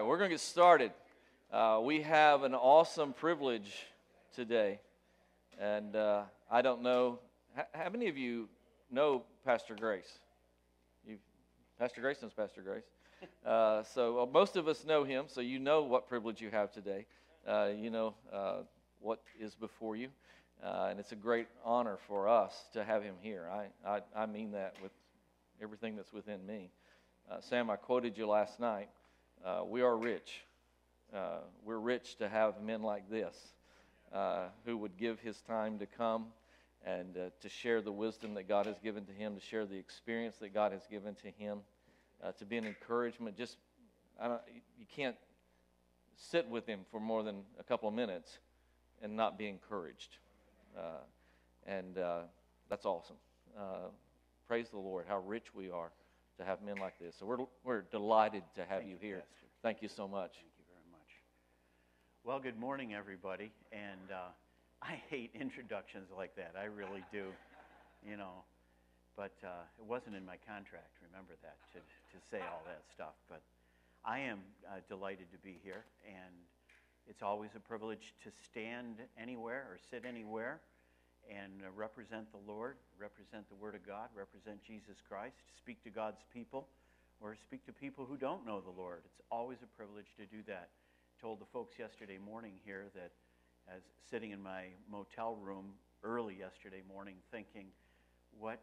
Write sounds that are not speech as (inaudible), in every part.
right, we're going to get started. Uh, we have an awesome privilege today. And uh, I don't know, how, how, many of you know Pastor Grace? you Pastor Grace knows Pastor Grace. (laughs) Uh, so well, most of us know him, so you know what privilege you have today. Uh, you know uh, what is before you. Uh, and it's a great honor for us to have him here. I, I, I mean that with everything that's within me. Sam, I quoted you last night. We are rich. we're rich to have men like this uh, who would give his time to come and uh, to share the wisdom that God has given to him, to share the experience that God has given to him, uh, to be an encouragement. Just, you can't sit with him for more than a couple of minutes and not be encouraged. Uh, and uh, that's awesome. Uh, praise the Lord, how rich we are to have men like this. So we're, we're delighted to have Thank you here. Pastor. Thank you so much. Thank you very much. Well, good morning, everybody. And uh, I hate introductions like that. I really do, (laughs) you know. But uh, it wasn't in my contract, remember that, to, to say all that stuff. But I am uh, delighted to be here. And it's always a privilege to stand anywhere or sit anywhere and uh, represent the Lord, represent the Word of God, represent Jesus Christ, speak to God's people, or speak to people who don't know the Lord. It's always a privilege to do that I told the folks yesterday morning here that as sitting in my motel room early yesterday morning thinking, what,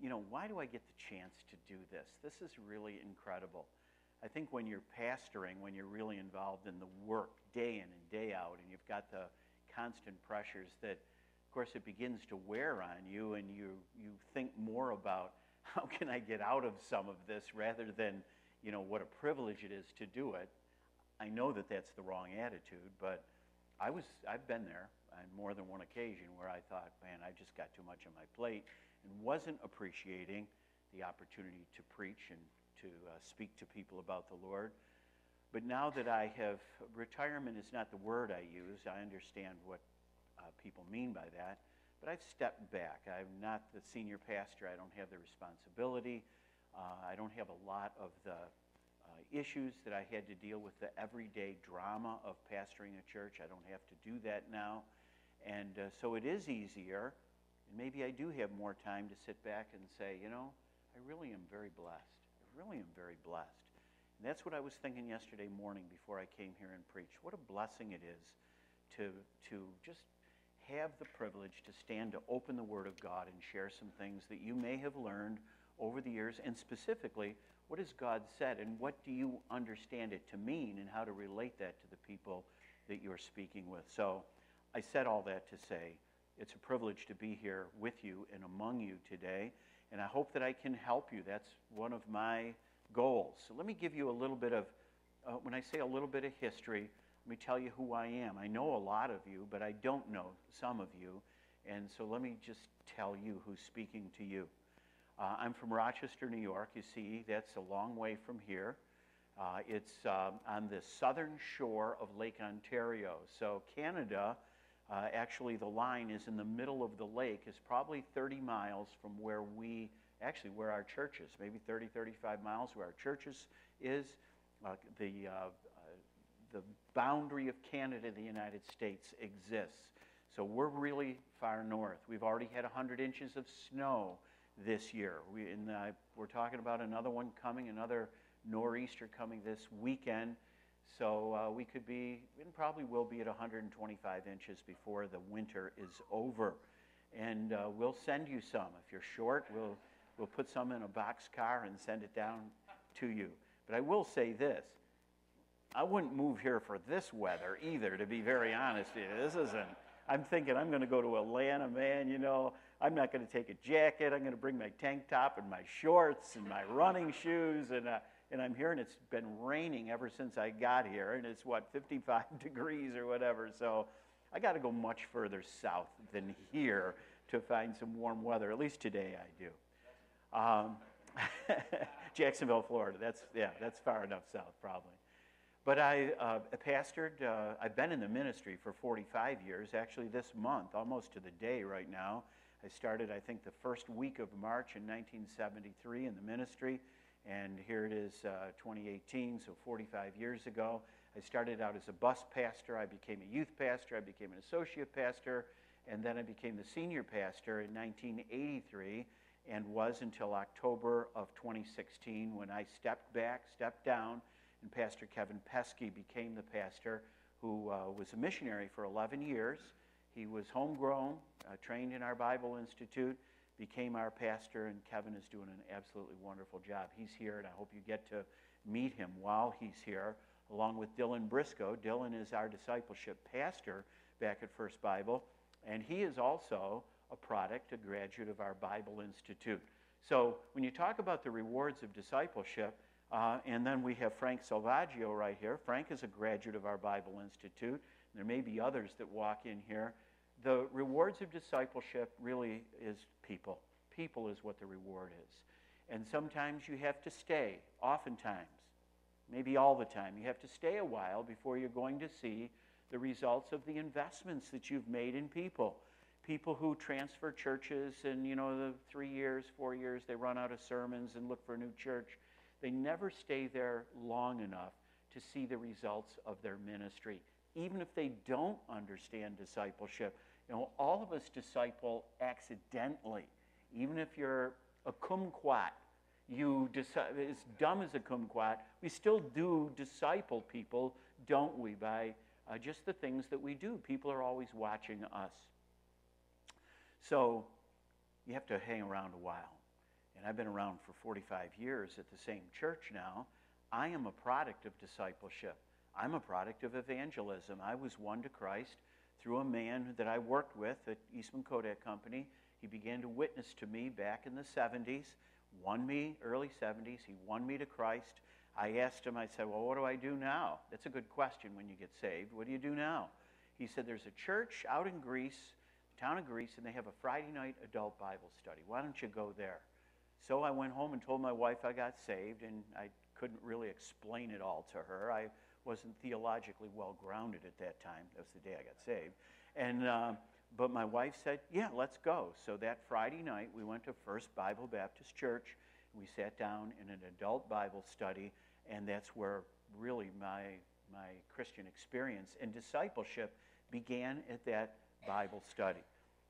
you know, why do I get the chance to do this? This is really incredible. I think when you're pastoring, when you're really involved in the work day in and day out, and you've got the constant pressures that, of course, it begins to wear on you, and you, you think more about (laughs) how can I get out of some of this rather than, you know, what a privilege it is to do it. I know that that's the wrong attitude, but I was, I've been there on more than one occasion where I thought, man, I just got too much on my plate and wasn't appreciating the opportunity to preach and to uh, speak to people about the Lord. But now that I have, retirement is not the word I use. I understand what uh, people mean by that. But I've stepped back. I'm not the senior pastor. I don't have the responsibility. Uh, I don't have a lot of the issues that I had to deal with the everyday drama of pastoring a church. I don't have to do that now. And uh, so it is easier. And maybe I do have more time to sit back and say, you know, I really am very blessed. I really am very blessed. And that's what I was thinking yesterday morning before I came here and preached. What a blessing it is to, to just have the privilege to stand to open the Word of God and share some things that you may have learned over the years, and specifically what has God said and what do you understand it to mean and how to relate that to the people that you're speaking with. So I said all that to say it's a privilege to be here with you and among you today, and I hope that I can help you. That's one of my goals. So let me give you a little bit of, uh, when I say a little bit of history, let me tell you who I am. I know a lot of you, but I don't know some of you. And so let me just tell you who's speaking to you. Uh, I'm from Rochester, New York. You see, that's a long way from here. Uh, it's um, on the southern shore of Lake Ontario. So, Canada, uh, actually, the line is in the middle of the lake, is probably 30 miles from where we, actually, where our church is, maybe 30, 35 miles where our church is. is. Uh, the, uh, uh, the boundary of Canada, the United States, exists. So, we're really far north. We've already had 100 inches of snow this year. We, uh, we're talking about another one coming, another nor'easter coming this weekend. So uh, we could be, and probably will be at 125 inches before the winter is over. And uh, we'll send you some. If you're short, we'll, we'll put some in a box car and send it down to you. But I will say this I wouldn't move here for this weather either, to be very honest. This isn't, I'm thinking I'm going to go to Atlanta, man, you know. I'm not going to take a jacket. I'm going to bring my tank top and my shorts and my running shoes. And, uh, and I'm here, and it's been raining ever since I got here. And it's, what, 55 (laughs) degrees or whatever. So I got to go much further south than here to find some warm weather. At least today I do. Um, (laughs) Jacksonville, Florida. That's, yeah, that's far enough south, probably. But I uh, pastored, uh, I've been in the ministry for 45 years, actually, this month, almost to the day right now. I started, I think, the first week of March in 1973 in the ministry, And here it is, uh, 2018, so 45 years ago. I started out as a bus pastor. I became a youth pastor. I became an associate pastor. And then I became the senior pastor in 1983 and was until October of 2016 when I stepped back, stepped down, and Pastor Kevin Pesky became the pastor who uh, was a missionary for 11 years. He was homegrown, uh, trained in our Bible Institute, became our pastor, and Kevin is doing an absolutely wonderful job. He's here, and I hope you get to meet him while he's here, along with Dylan Briscoe. Dylan is our discipleship pastor back at First Bible, and he is also a product, a graduate of our Bible Institute. So when you talk about the rewards of discipleship, uh, and then we have Frank Salvaggio right here. Frank is a graduate of our Bible Institute. There may be others that walk in here. The rewards of discipleship really is people. People is what the reward is. And sometimes you have to stay, oftentimes, maybe all the time. You have to stay a while before you're going to see the results of the investments that you've made in people. People who transfer churches and, you know, the three years, four years, they run out of sermons and look for a new church. They never stay there long enough to see the results of their ministry, even if they don't understand discipleship. You know, all of us disciple accidentally. Even if you're a kumquat, you deci- as dumb as a kumquat, we still do disciple people, don't we? By uh, just the things that we do. People are always watching us. So you have to hang around a while and I've been around for 45 years at the same church now, I am a product of discipleship. I'm a product of evangelism. I was won to Christ through a man that I worked with at Eastman Kodak Company. He began to witness to me back in the 70s, won me early 70s. He won me to Christ. I asked him, I said, Well, what do I do now? That's a good question when you get saved. What do you do now? He said, There's a church out in Greece, town of Greece, and they have a Friday night adult Bible study. Why don't you go there? So I went home and told my wife I got saved, and I couldn't really explain it all to her. I wasn't theologically well grounded at that time. That was the day I got saved. And, uh, but my wife said, Yeah, let's go. So that Friday night, we went to First Bible Baptist Church. We sat down in an adult Bible study, and that's where really my, my Christian experience and discipleship began at that Bible study.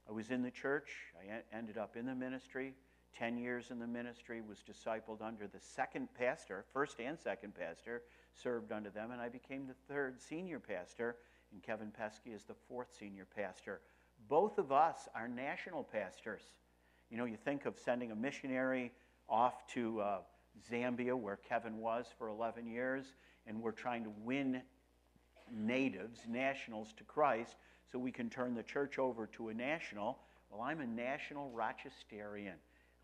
I was in the church, I ended up in the ministry, 10 years in the ministry, was discipled under the second pastor, first and second pastor, served under them, and I became the third senior pastor, and Kevin Pesky is the fourth senior pastor. Both of us are national pastors. You know, you think of sending a missionary off to uh, Zambia, where Kevin was for 11 years, and we're trying to win natives, nationals, to Christ so we can turn the church over to a national. Well, I'm a national Rochesterian.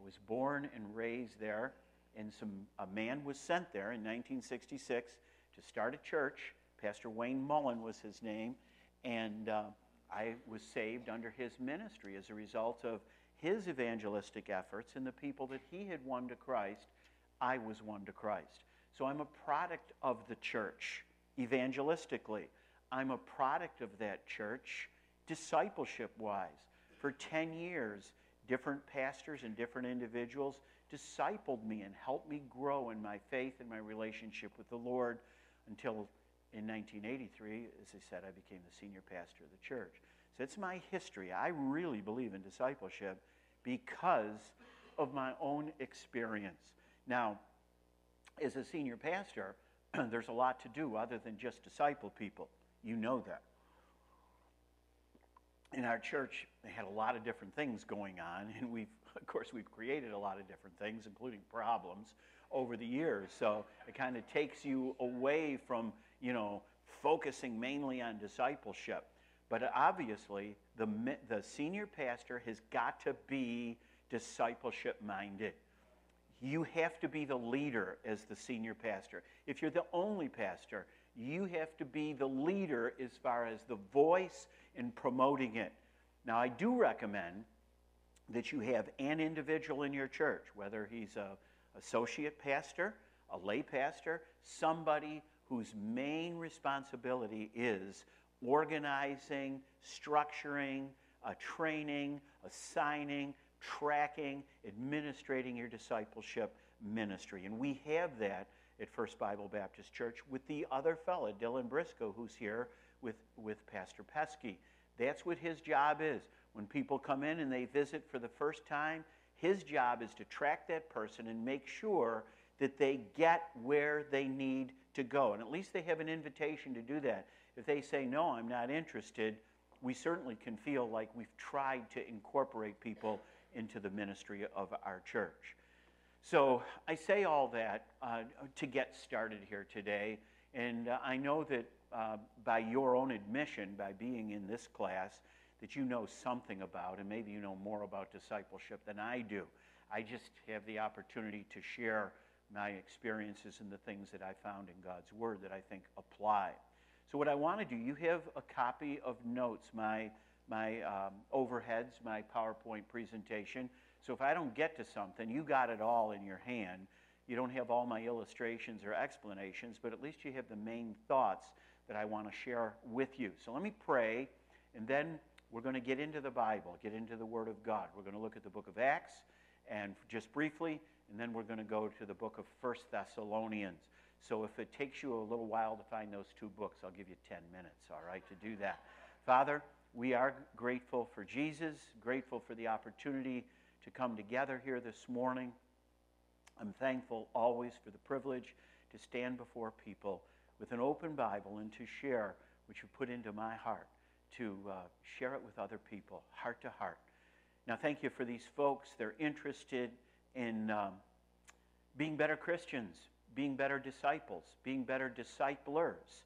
Was born and raised there, and some, a man was sent there in 1966 to start a church. Pastor Wayne Mullen was his name, and uh, I was saved under his ministry as a result of his evangelistic efforts and the people that he had won to Christ. I was won to Christ. So I'm a product of the church evangelistically. I'm a product of that church discipleship wise. For 10 years, different pastors and different individuals discipled me and helped me grow in my faith and my relationship with the Lord until in 1983, as I said, I became the senior pastor of the church. So it's my history. I really believe in discipleship because of my own experience. Now, as a senior pastor, (clears throat) there's a lot to do other than just disciple people. You know that in our church, they had a lot of different things going on, and we've, (laughs) of course, we've created a lot of different things, including problems, over the years. So it kind of takes you away from, you know, focusing mainly on discipleship. But obviously, the, the senior pastor has got to be discipleship minded. You have to be the leader as the senior pastor. If you're the only pastor, you have to be the leader as far as the voice in promoting it. Now, I do recommend that you have an individual in your church, whether he's a associate pastor, a lay pastor, somebody whose main responsibility is organizing, structuring, uh, training, assigning, tracking, administrating your discipleship ministry. And we have that at First Bible Baptist Church with the other fellow, Dylan Briscoe, who's here with, with Pastor Pesky. That's what his job is. When people come in and they visit for the first time, his job is to track that person and make sure that they get where they need to go. And at least they have an invitation to do that. If they say, No, I'm not interested, we certainly can feel like we've tried to incorporate people into the ministry of our church. So I say all that uh, to get started here today. And uh, I know that uh, by your own admission, by being in this class, that you know something about, and maybe you know more about discipleship than I do. I just have the opportunity to share my experiences and the things that I found in God's Word that I think apply. So, what I want to do, you have a copy of notes, my, my um, overheads, my PowerPoint presentation. So, if I don't get to something, you got it all in your hand. You don't have all my illustrations or explanations, but at least you have the main thoughts that I want to share with you. So, let me pray, and then we're going to get into the Bible, get into the Word of God. We're going to look at the book of Acts, and just briefly, and then we're going to go to the book of First Thessalonians. So if it takes you a little while to find those two books, I'll give you 10 minutes, all right, to do that. Father, we are grateful for Jesus, grateful for the opportunity to come together here this morning. I'm thankful always for the privilege to stand before people with an open Bible and to share what you put into my heart, to uh, share it with other people, heart to heart. Now, thank you for these folks. They're interested in um, being better Christians, being better disciples, being better disciplers,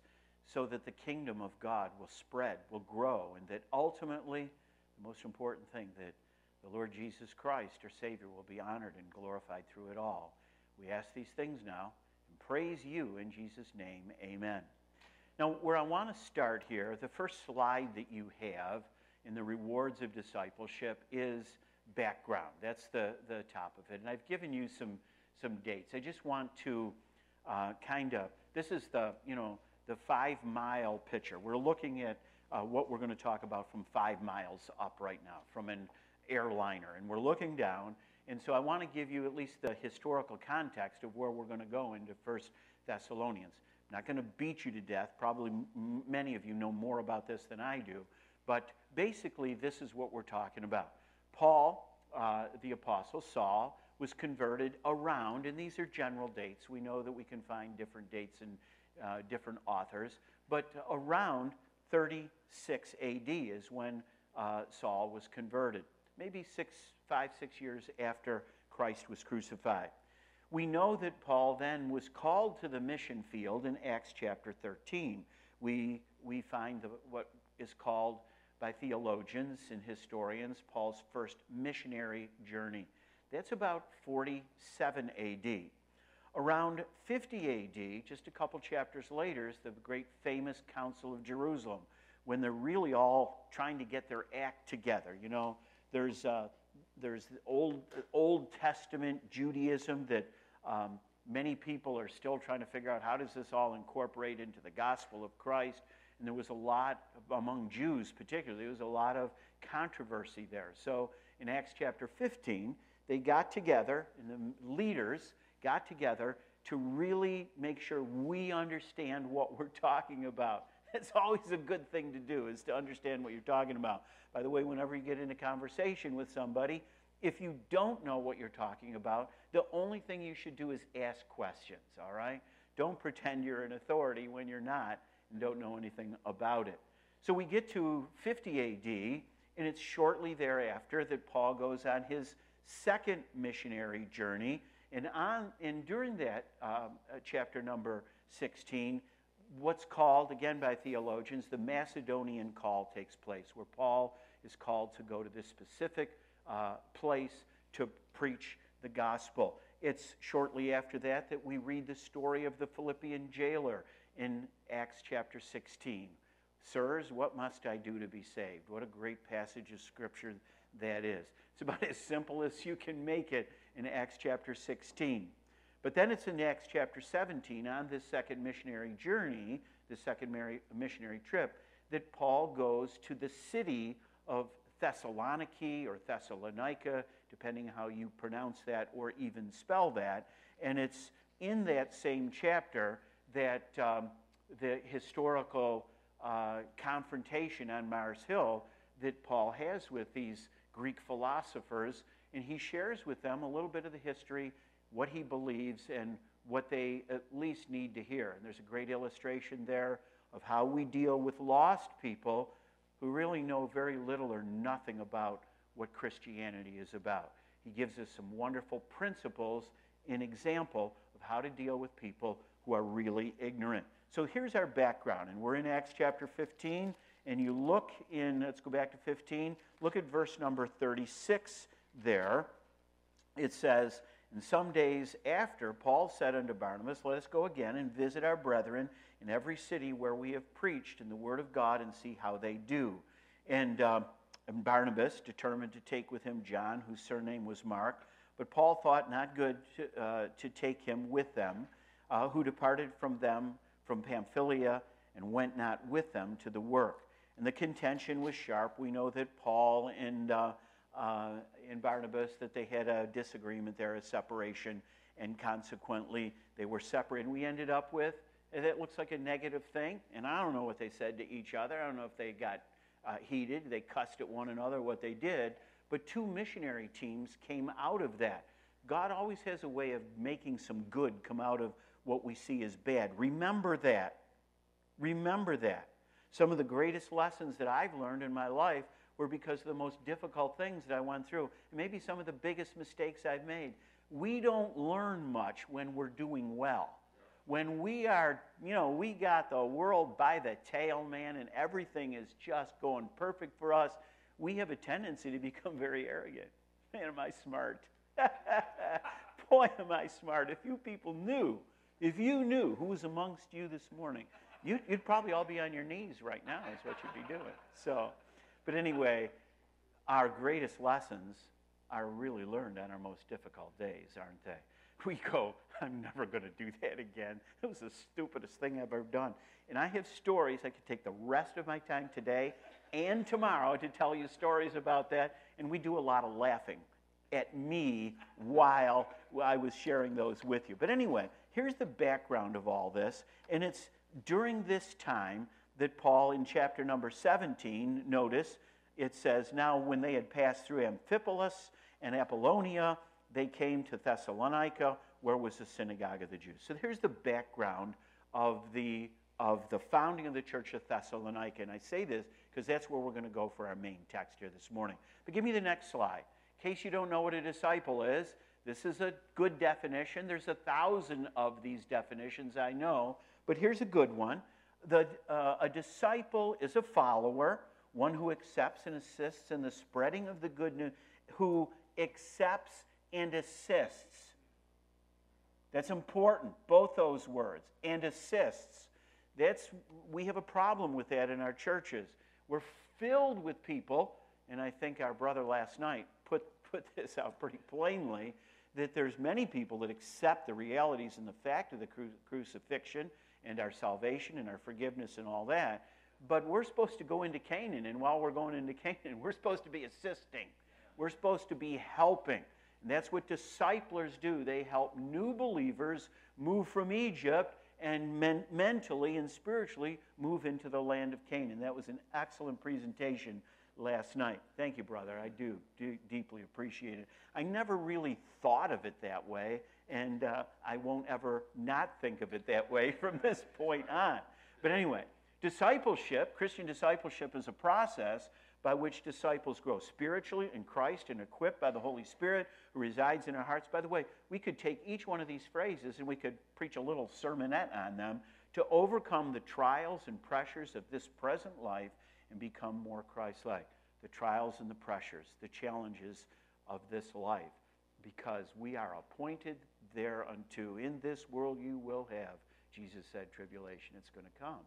so that the kingdom of God will spread, will grow, and that ultimately, the most important thing, that the Lord Jesus Christ, our Savior, will be honored and glorified through it all. We ask these things now praise you in Jesus' name. Amen. Now, where I want to start here, the first slide that you have in the rewards of discipleship is background. That's the, the top of it. And I've given you some, some dates. I just want to uh, kind of, this is the, you know, the five mile picture. We're looking at uh, what we're going to talk about from five miles up right now, from an airliner. And we're looking down. And so I want to give you at least the historical context of where we're going to go into First Thessalonians. I'm not going to beat you to death. Probably many of you know more about this than I do. But basically, this is what we're talking about. Paul, uh, the apostle, Saul, was converted around, and these are general dates. We know that we can find different dates in uh, different authors, but around 36 AD is when uh, Saul was converted, maybe six, five, six years after Christ was crucified. We know that Paul then was called to the mission field in Acts chapter 13. We, we find the, what is called by theologians and historians, Paul's first missionary journey. That's about 47 AD. Around 50 AD, just a couple chapters later, is the great famous Council of Jerusalem, when they're really all trying to get their act together. You know, there's, uh, there's Old, Old Testament Judaism that um, many people are still trying to figure out how does this all incorporate into the gospel of Christ and there was a lot among Jews, particularly, there was a lot of controversy there. So in Acts chapter 15, they got together, and the leaders got together to really make sure we understand what we're talking about. (laughs) That's always a good thing to do, is to understand what you're talking about. By the way, whenever you get in a conversation with somebody, if you don't know what you're talking about, the only thing you should do is ask questions, all right? Don't pretend you're an authority when you're not and don't know anything about it. So we get to 50 AD, and it's shortly thereafter that Paul goes on his second missionary journey. And, on, and during that um, uh, chapter number 16, what's called, again by theologians, the Macedonian call takes place, where Paul is called to go to this specific uh, place to preach the gospel. It's shortly after that that we read the story of the Philippian jailer in Acts chapter 16. Sirs, what must I do to be saved? What a great passage of scripture that is. It's about (laughs) as simple as you can make it in Acts chapter 16. But then it's in Acts chapter 17 on this second missionary journey, the second missionary trip, that Paul goes to the city of Thessaloniki or Thessalonica, depending how you pronounce that or even spell that. And it's in that same chapter that um, the historical uh, confrontation on Mars Hill that Paul has with these Greek philosophers, and he shares with them a little bit of the history, what he believes, and what they at least need to hear. And there's a great illustration there of how we deal with lost people who really know very little or nothing about what Christianity is about. He gives us some wonderful principles in example of how to deal with people who are really ignorant. So here's our background, and we're in Acts chapter 15, and you look in, let's go back to 15, look at verse number 36 there. It says, And some days after, Paul said unto Barnabas, Let us go again and visit our brethren in every city where we have preached in the word of God and see how they do. And, uh, and Barnabas determined to take with him John, whose surname was Mark. But Paul thought not good to, uh, to take him with them, uh, who departed from them from Pamphylia and went not with them to the work. And the contention was sharp. We know that Paul and, uh, uh, Barnabas, that they had a disagreement there, a separation, and consequently they were separated. And we ended up with that looks like a negative thing. And I don't know what they said to each other. I don't know if they got uh, heated, they cussed at one another, what they did. But two missionary teams came out of that. God always has a way of making some good come out of what we see as bad. Remember that. Remember that. Some of the greatest lessons that I've learned in my life were because of the most difficult things that I went through. Maybe some of the biggest mistakes I've made. We don't learn much when we're doing well when we are, you know, we got the world by the tail, man, and everything is just going perfect for us, we have a tendency to become (laughs) very arrogant. Man, am I smart? (laughs) Boy, am I smart. If you people knew, if you knew who was amongst you this morning, you'd, you'd probably all be on your knees right now, is what you'd be doing. So, but anyway, our greatest lessons are really learned on our most difficult days, aren't they? (laughs) we go, I'm never going to do that again. It was the stupidest thing I've ever done. And I have stories. I could take the rest of my time today and tomorrow to tell you stories about that. And we do a lot of laughing at me while I was sharing those with you. But anyway, here's the background of all this. And it's during this time that Paul, in chapter number 17, notice it says, Now when they had passed through Amphipolis and Apollonia, they came to Thessalonica, where was the synagogue of the Jews. So here's the background of the, of the founding of the church of Thessalonica. And I say this because that's where we're going to go for our main text here this morning. But give me the next slide. In case you don't know what a disciple is, this is a good definition. There's a thousand of these definitions, I know, but here's a good one. The, uh, a disciple is a follower, one who accepts and assists in the spreading of the good news, who accepts and assists. That's important, both those words, and assists. That's, we have a problem with that in our churches. We're filled with people, and I think our brother last night put, put this out pretty plainly, that there's many people that accept the realities and the fact of the cru- crucifixion and our salvation and our forgiveness and all that. But we're supposed to go into Canaan, and while we're going into (laughs) Canaan, we're supposed to be assisting. We're supposed to be helping. And that's what disciplers do. They help new believers move from Egypt and men- mentally and spiritually move into the land of Canaan. That was an excellent presentation last night. Thank you, brother. I do, do deeply appreciate it. I never really thought of it that way, and uh, I won't ever not think of it that way (laughs) from this point on. But anyway, discipleship, Christian discipleship, is a process by which disciples grow spiritually in Christ and equipped by the Holy Spirit who resides in our hearts. By the way, we could take each one of these phrases and we could preach a little sermonette on them to overcome the trials and pressures of this present life and become more Christ like. The trials and the pressures, the challenges of this life, because we are appointed thereunto. In this world you will have, Jesus said, tribulation. It's going to come.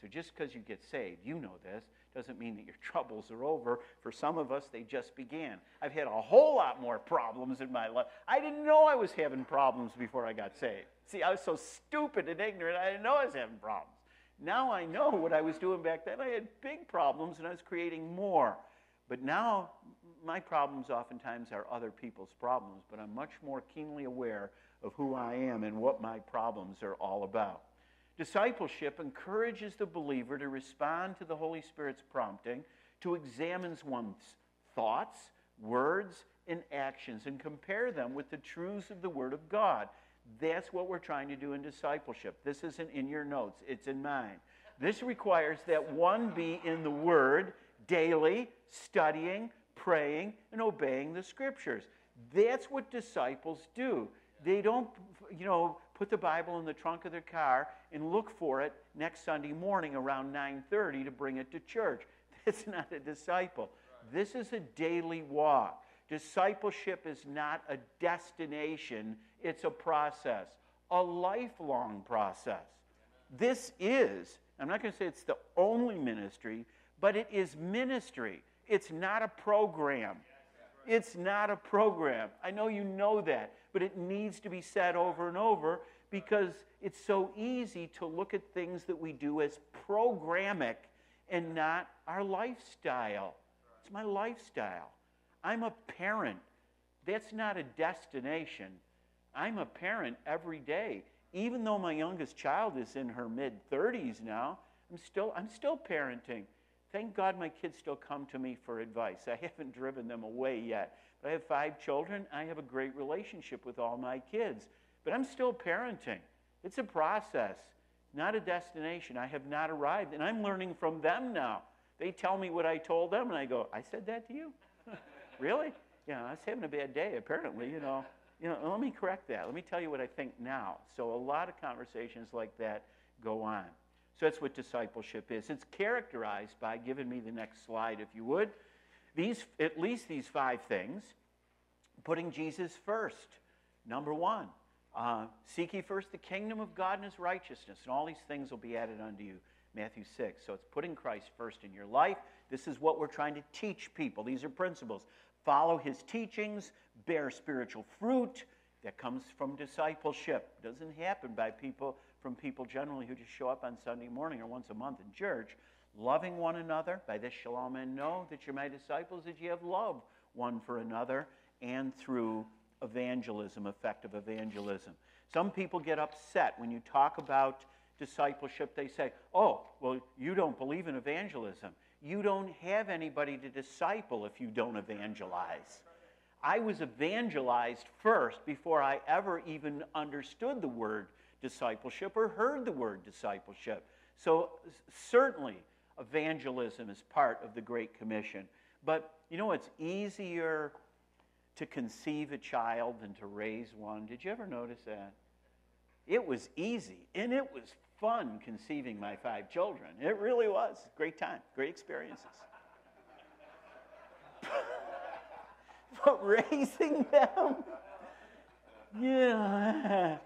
So just because you get saved, you know this, doesn't mean that your (laughs) troubles are over. For some of us, they just began. I've had a whole lot more problems in my life. I didn't know I was having problems before I got saved. See, I was so stupid and ignorant, I didn't know I was having problems. Now I know what I was doing back then. I had big problems and I was creating more. But now, my problems oftentimes are other people's problems, but I'm much more keenly aware of who I am and what my problems are all about. Discipleship encourages the believer to respond to the Holy Spirit's prompting, to examine one's thoughts, words, and actions and compare them with the truths of the Word of God. That's what we're trying to do in discipleship. This isn't in your notes, it's in mine. This requires that one be in the Word daily, studying, praying, and obeying the Scriptures. That's what disciples do. They don't, you know, put the Bible in the trunk of their car and look for it next Sunday morning around 9:30 to bring it to church. (laughs) That's not a disciple. This is a daily walk. Discipleship is not a destination, it's a process, a lifelong process. This is, I'm not going to say it's the only ministry, but it is ministry. It's not a program. It's not a program. I know you know that, but it needs to be said over and over because it's so easy to look at things that we do as programmatic and not our lifestyle. It's my lifestyle. I'm a parent. That's not a destination. I'm a parent every day. Even though my youngest child is in her mid 30s now, I'm still, I'm still parenting. Thank God my kids still come to me for advice. I haven't driven them away yet. But I have five children. I have a great relationship with all my kids. But I'm still parenting. It's a process, not a destination. I have not arrived. And I'm learning from them now. They tell me what I told them, and I go, I said that to you? (laughs) really? Yeah, I was having a bad day, apparently, you know. You know, let me correct that. Let me tell you what I think now. So a lot of conversations like that go on. So that's what discipleship is. It's characterized by, giving me the next slide if you would, these, at least these five things. Putting Jesus first, number one. Uh, seek ye first the kingdom of God and his righteousness, and all these things will be added unto you. Matthew 6. So it's putting Christ first in your life. This is what we're trying to teach people. These are principles. Follow his teachings, bear spiritual fruit. That comes from discipleship. Doesn't happen by people from people generally who just show up on Sunday morning or once a month in church. Loving one another. By this shall all men know that you're my disciples, that you have love one for another, and through evangelism, effective evangelism. Some people get upset when you talk about discipleship. They say, oh, well, you don't believe in evangelism. You don't have anybody to disciple if you don't evangelize. I was evangelized first before I ever even understood the word discipleship or heard the word discipleship. So, certainly, evangelism is part of the Great Commission. But you know, it's easier to conceive a child than to raise one. Did you ever notice that? It was easy and it was fun conceiving my five children. It really was. Great time, great experiences. (laughs) but raising them, yeah.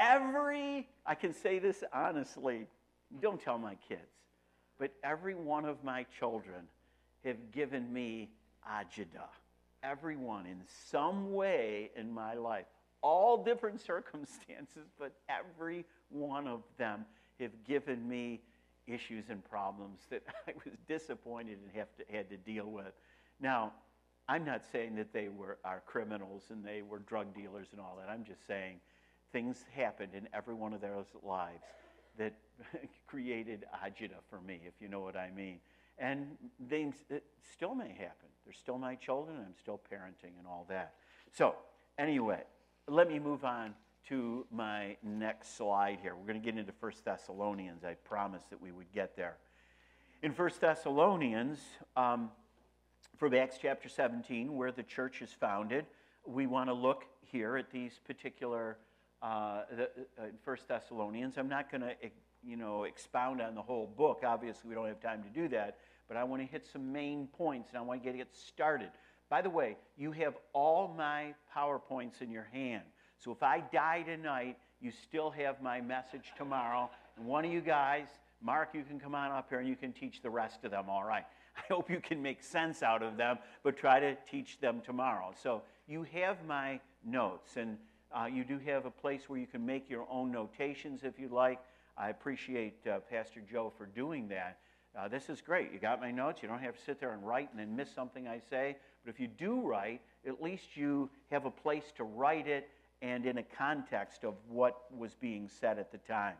Every, I can say this honestly, don't tell my kids, but every one of my children have given me agita everyone in some way in my life, all different (laughs) circumstances, but every one of them have given me issues and problems that (laughs) I was disappointed and have to, had to deal with. Now, I'm not saying that they were are criminals and they were drug dealers and all that. I'm just saying things happened in every one of their lives that (laughs) created agita for me, if you know what I mean. And they still may happen. They're still my children, I'm still parenting and all that. So, anyway, let me move on to my next slide here. We're going to get into 1 Thessalonians. I promised that we would get there. In 1 Thessalonians, um, from Acts chapter 17, where the church is founded, we want to look here at these particular uh, the, uh, 1 Thessalonians. I'm not going to you know, expound on the whole book. Obviously, we don't have time to do that but I want to hit some main points and I want to get it started. By the way, you have all my PowerPoints in your hand. So if I die tonight, you still have my message tomorrow. And one of you guys, Mark, you can come on up here and you can teach the rest of them, all right? (laughs) I hope you can make sense out of them, but try to teach them tomorrow. So you have my notes, and uh, you do have a place where you can make your own notations if you'd like. I appreciate uh, Pastor Joe for doing that. Uh, this is great. You got my notes. You don't have to sit there and write and then miss something I say. But if you do write, at least you have a place to write it and in a context of what was being said at the time.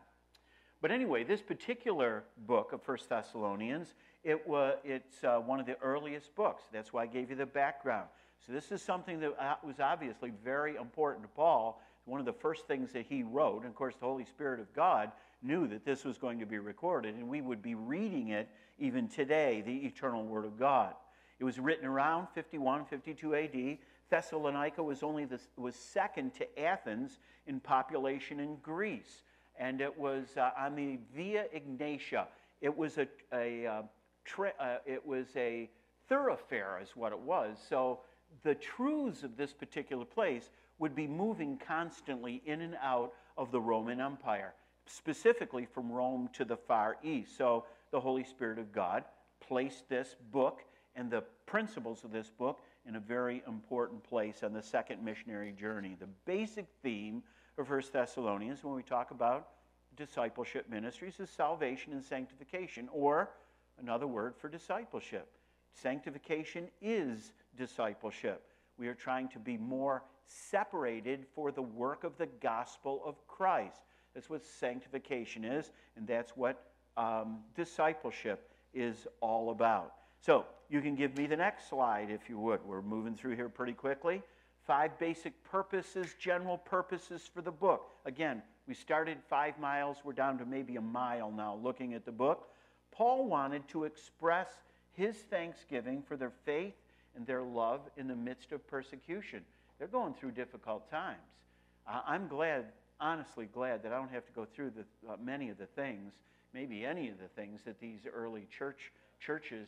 But anyway, this particular book of First Thessalonians, it was, it's uh, one of the earliest books. That's why I gave you the background. So this is something that uh, was obviously very important to Paul. One of the first things that he wrote, and of course the Holy Spirit of God knew that this was going to be recorded, and we would be reading it even today, the eternal Word of God. It was written around 51, 52 AD. Thessalonica was only the, was second to Athens in population in Greece, and it was uh, on the Via Egnatia. It was a, a uh, tra- uh, it was a thoroughfare, is what it was. So the truths of this particular place would be moving constantly in and out of the Roman Empire, specifically from Rome to the Far East. So the Holy Spirit of God placed this book and the principles of this book in a very important place on the second missionary journey. The basic theme of 1 Thessalonians, when we talk about discipleship ministries, is salvation and sanctification, or another word for discipleship. Sanctification is discipleship. We are trying to be more separated for the work of the gospel of Christ. That's what sanctification is, and that's what um, discipleship is all about. So, you can give me the next slide if you would. We're moving through here pretty quickly. Five basic purposes, general purposes for the book. Again, we started five miles, we're down to maybe a mile now looking at the book. Paul wanted to express his thanksgiving for their faith and their love in the midst of persecution. They're going through difficult times. I'm glad, honestly glad, that I don't have to go through the, uh, many of the things, maybe any of the things that these early church churches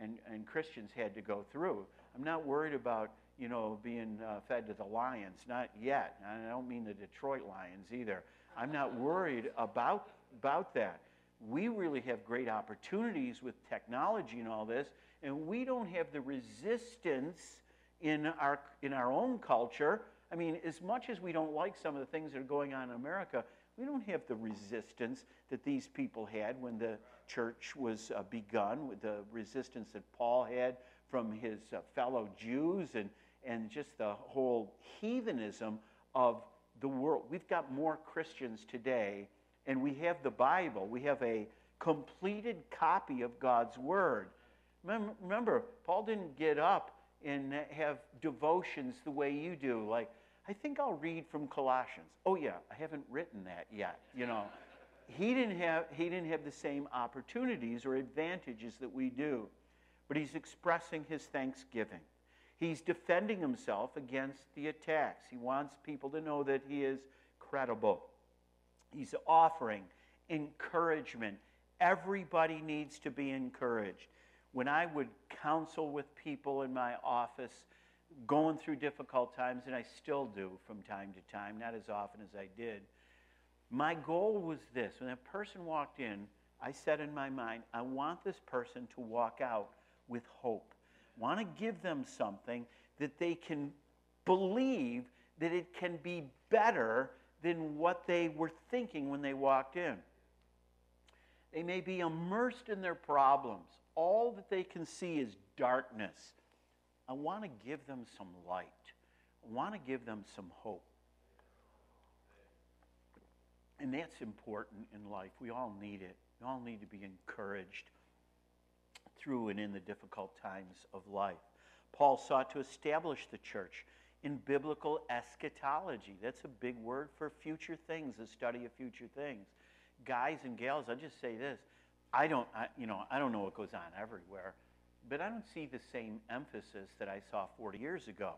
and, and Christians had to go through. I'm not worried about you know being uh, fed to the lions, not yet. I don't mean the Detroit Lions either. I'm not worried about about that. We really have great opportunities with technology and all this, and we don't have the resistance in our in our own culture. I mean, as much as we don't like some of the things that are going on in America, we don't have the resistance that these people had when the church was uh, begun, with the resistance that Paul had from his uh, fellow Jews and, and just the whole heathenism of the world. We've got more Christians today, and we have the Bible. We have a completed copy of God's Word. Remember, Paul didn't get up and have devotions the way you do, like, I think I'll read from Colossians. Oh, yeah, I haven't written that yet, you know. he, didn't have, he didn't have the same opportunities or advantages that we do, but he's expressing his thanksgiving. He's defending himself against the attacks. He wants people to know that he is credible. He's offering encouragement. Everybody needs to be encouraged. When I would counsel with people in my office, going through difficult times, and I still do from time to time, not as often as I did. My goal was this when a person walked in, I said in my mind, I want this person to walk out with hope. I want to give them something that they can believe that it can be better than what they were thinking when they walked in. They may be immersed in their problems. All that they can see is darkness. I want to give them some light. I want to give them some hope. And that's important in life. We all need it. We all need to be encouraged through and in the difficult times of life. Paul sought to establish the church in biblical eschatology. That's a big word for future things, the study of future things. Guys and gals, I'll just say this. I don't, I, you know, I don't know what goes on everywhere, but I don't see the same emphasis that I saw 40 years ago.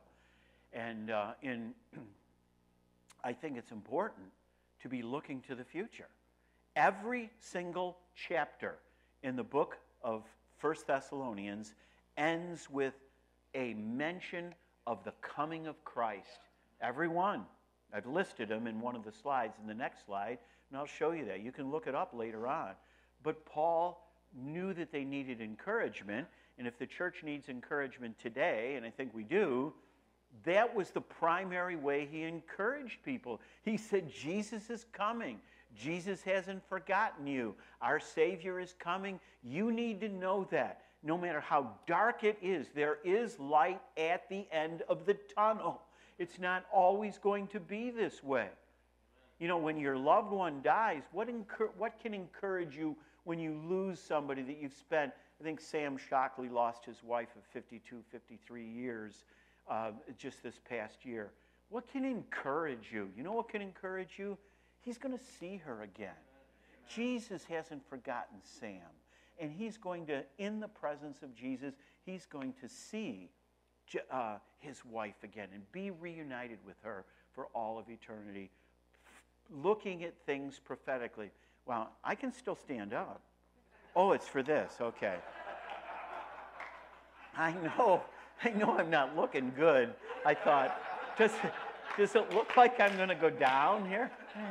And uh, in, (clears throat) I think it's important to be looking to the future. Every single chapter in the book of First Thessalonians ends with a mention of the coming of Christ. Every one. I've listed them in one of the slides in the next slide, and I'll show you that. You can look it up later on. But Paul knew that they needed encouragement, and if the church needs encouragement today, and I think we do, that was the primary way he encouraged people. He said, Jesus is coming. Jesus hasn't forgotten you. Our Savior is coming. You need to know that. No matter how dark it is, there is light at the end of the tunnel. It's not always going to be this way. You know, when your loved one dies, what, what can encourage you when you lose somebody that you've spent? I think Sam Shockley lost his wife of 52, 53 years uh, just this past year. What can encourage you? You know what can encourage you? He's going to see her again. Jesus hasn't forgotten Sam. And he's going to, in the presence of Jesus, he's going to see uh, his wife again and be reunited with her for all of eternity, looking at things prophetically. Well, I can still stand up. Oh, it's for this. Okay. (laughs) I know. I know I'm not looking good. I thought, does, does it look like I'm going to go down here? (laughs)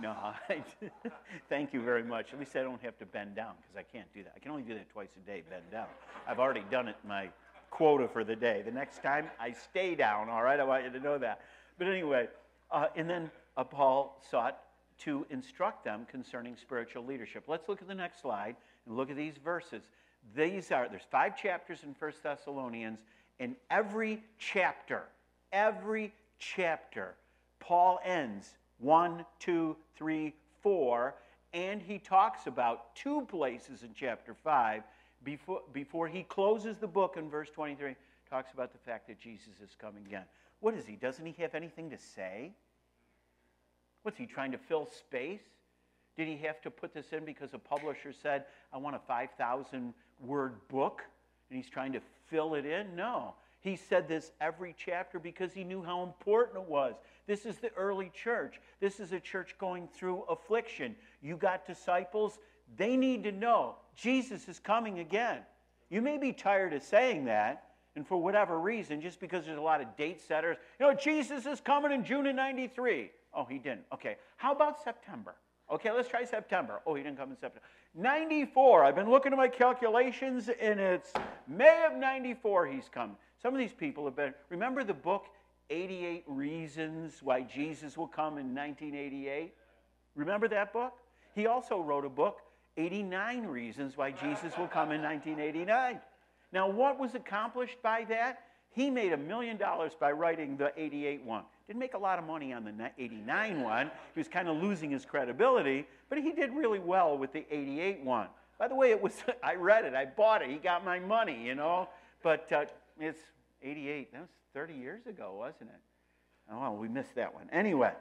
No, (laughs) thank you very much. At least I don't have to bend down because I can't do that. I can only do that twice a day, bend down. I've already done it my quota for the day. The next time I stay down, all right? I want you to know that. But anyway, uh, and then uh, Paul sought to instruct them concerning spiritual leadership. Let's look at the next slide and look at these verses. These are, there's five chapters in First Thessalonians, and every chapter, every chapter, Paul ends one, two, three, four, and he talks about two places in chapter 5 before, before he closes the book in verse 23 talks about the fact that jesus is coming again what is he doesn't he have anything to say what's he trying to fill space did he have to put this in because a publisher said i want a 5000 word book and he's trying to fill it in no he said this every chapter because he knew how important it was. This is the early church. This is a church going through affliction. You got disciples, they need to know Jesus is coming again. You may be tired of saying that, and for whatever reason, just because there's a lot of date setters, you know, Jesus is coming in June of 93. Oh, he didn't. Okay. How about September? Okay, let's try September. Oh, he didn't come in September. 94. I've been looking at my calculations, and it's May of 94 he's come. Some of these people have been, remember the book 88 Reasons Why Jesus Will Come in 1988? Remember that book? He also wrote a book, 89 Reasons Why Jesus Will Come in 1989. Now, what was accomplished by that? He made a million dollars by writing the 88 one. Didn't make a lot of money on the 89 one. He was kind of losing his credibility, but he did really well with the 88 one. By the way, it was (laughs) I read it, I bought it, he got my money, you know. But uh, it's 88. That was 30 years ago, wasn't it? Oh, well, we missed that one. Anyway,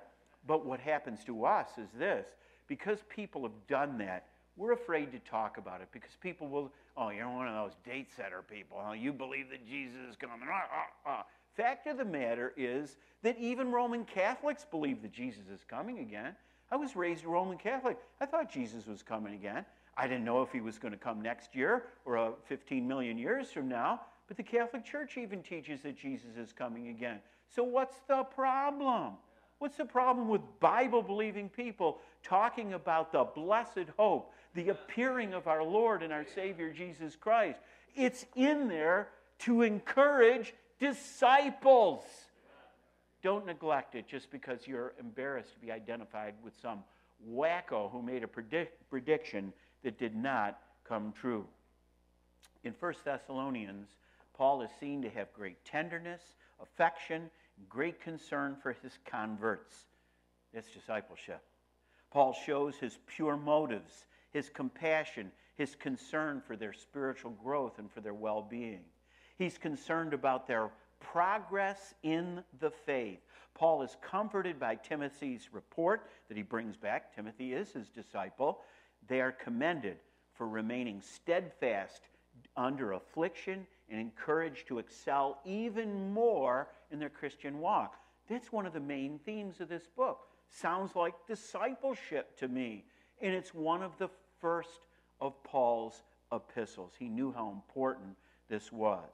but what happens to us is this because people have done that, we're afraid to talk about it because people will, oh, you're one of those date setter people. Huh? You believe that Jesus is coming. Ah, ah, ah. Fact of the matter is that even Roman Catholics believe that Jesus is coming again. I was raised a Roman Catholic. I thought Jesus was coming again. I didn't know if he was going to come next year or uh, 15 million years from now. But the Catholic Church even teaches that Jesus is coming again. So what's the problem? What's the problem with Bible believing people talking about the blessed hope, the appearing of our Lord and our Savior Jesus Christ? It's in there to encourage disciples. Don't neglect it just because you're embarrassed to be identified with some wacko who made a predict- prediction that did not come true. In 1 Thessalonians Paul is seen to have great tenderness, affection, great concern for his converts. That's discipleship. Paul shows his pure motives, his compassion, his concern for their spiritual growth and for their well being. He's concerned about their progress in the faith. Paul is comforted by Timothy's report that he brings back. Timothy is his disciple. They are commended for remaining steadfast under affliction and encouraged to excel even more in their Christian walk. That's one of the main themes of this book. Sounds like discipleship to me. And it's one of the first of Paul's epistles. He knew how important this was.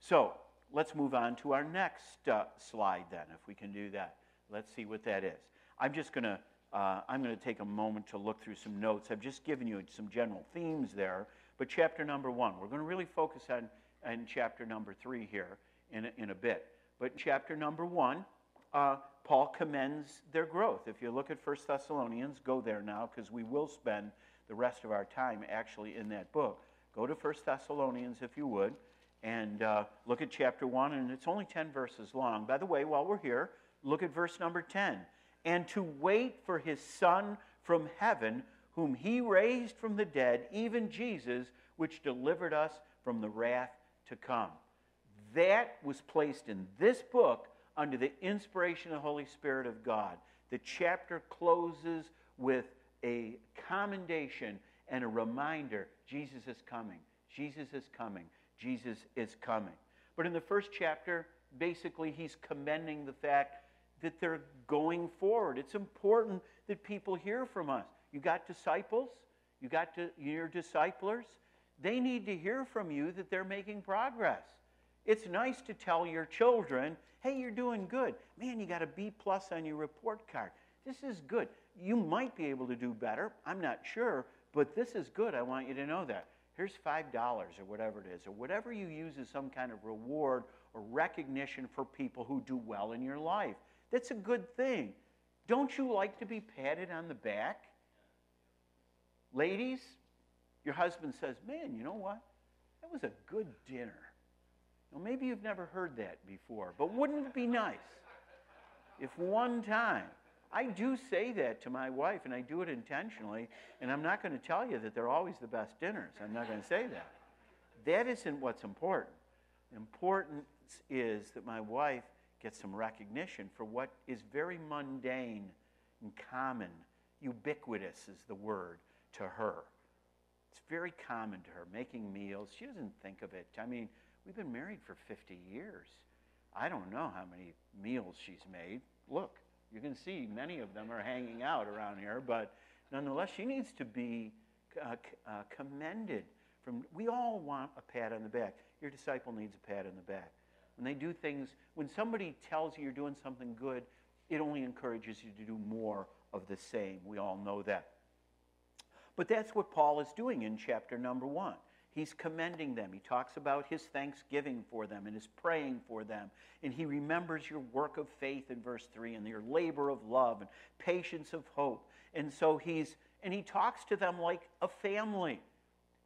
So let's move on to our next uh, slide then, if we can do that. Let's see what that is. I'm just going to uh, I'm going to take a moment to look through some notes. I've just given you some general themes there but chapter number one, we're going to really focus on, on chapter number three here in in a bit. But chapter number one, uh, Paul commends their growth. If you look at 1 Thessalonians, go there now because we will spend the rest of our time actually in that book. Go to 1 Thessalonians if you would and uh, look at chapter 1, and it's only 10 verses long. By the way, while we're here, look at verse number 10. And to wait for his Son from heaven, whom he raised from the dead, even Jesus, which delivered us from the wrath to come. That was placed in this book under the inspiration of the Holy Spirit of God. The chapter closes with a commendation and a reminder Jesus is coming. Jesus is coming. Jesus is coming. But in the first chapter, basically, he's commending the fact that they're going forward. It's important that people hear from us. You got disciples, you got to, your disciplers. They need to hear from you that they're making progress. It's nice to tell your children, hey, you're doing good. Man, you got a B plus on your report card. This is good. You might be able to do better. I'm not sure, but this is good. I want you to know that here's $5 or whatever it is, or whatever you use as some kind of reward or recognition for people who do well in your life. That's a good thing. Don't you like to be patted on the back? Ladies, your husband says, Man, you know what? That was a good dinner. Now, maybe you've never heard that before, but wouldn't it be nice if one time I do say that to my wife, and I do it intentionally, and I'm not going to tell you that they're always the best dinners. I'm not going to say that. That isn't what's important. Important is that my wife gets some recognition for what is very mundane and common. Ubiquitous is the word to her. It's very common to her, making meals. She doesn't think of it. I mean, we've been married for 50 years. I don't know how many meals she's made. Look, you can see many of them are hanging out around here, but nonetheless, she needs to be uh, uh, commended. From we all want a pat on the back. Your disciple needs a pat on the back. When they do things, when somebody tells you you're doing something good, it only encourages you to do more of the same. We all know that. But that's what Paul is doing in chapter number one. He's commending them. He talks about his thanksgiving for them and his praying for them. And he remembers your work of faith in verse 3 and your labor of love and patience of hope. And so he's, and he talks to them like a family.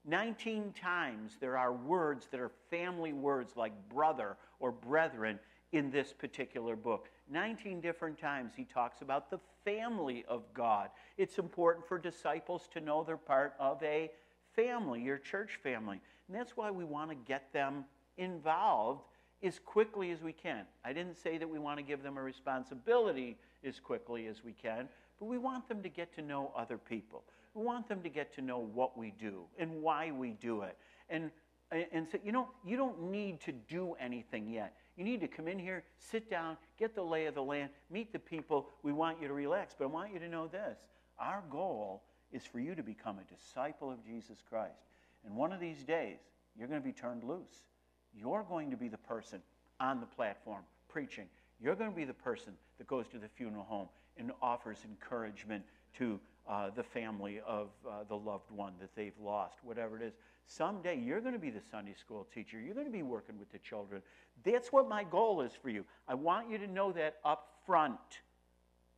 19 times there are words that are family words like brother or brethren in this particular book. 19 different times he talks about the family of God. It's important for disciples to know they're part of a family, your church family. And that's why we want to get them involved as quickly as we can. I didn't say that we want to give them a responsibility as quickly as we can, but we want them to get to know other people. We want them to get to know what we do and why we do it. And, and so, you know, you don't need to do anything yet. You need to come in here, sit down, get the lay of the land, meet the people. We want you to relax. But I want you to know this our goal is for you to become a disciple of Jesus Christ. And one of these days, you're going to be turned loose. You're going to be the person on the platform preaching. You're going to be the person that goes to the funeral home and offers encouragement to uh, the family of uh, the loved one that they've lost, whatever it is. Someday you're going to be the Sunday school teacher. You're going to be working with the children. That's what my goal is for you. I want you to know that up front.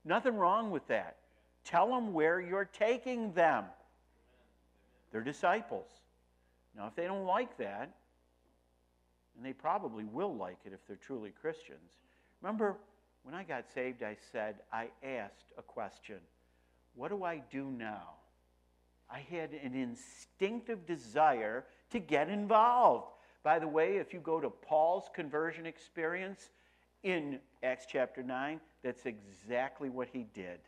Nothing wrong with that. Tell them where you're taking them. They're disciples. Now, if they don't like that, and they probably will like it if they're truly Christians. Remember, when I got saved, I said, I asked a question What do I do now? I had an instinctive desire to get involved. By the way, if you go to Paul's conversion experience in Acts chapter 9, that's exactly what he did.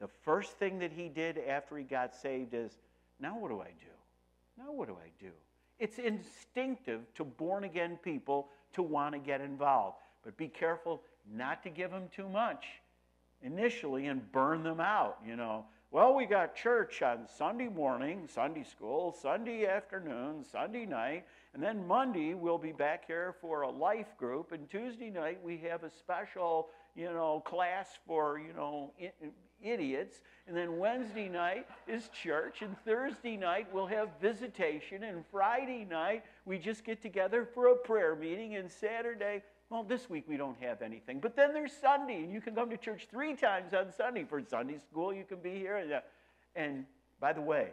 The first thing that he did after he got saved is, now what do I do? Now what do I do? It's instinctive to born again people to want to get involved. But be careful not to give them too much initially and burn them out, you know. Well, we got church on Sunday morning, Sunday school, Sunday afternoon, Sunday night, and then Monday we'll be back here for a life group, and Tuesday night we have a special, you know, class for, you know, idiots. And then Wednesday night is church, and Thursday night we'll have visitation, and Friday night we just get together for a prayer meeting, and Saturday, Well, this week we don't have anything. But then there's Sunday, and you can come to church three times on Sunday. For Sunday school, you can be here. And, uh, by the way,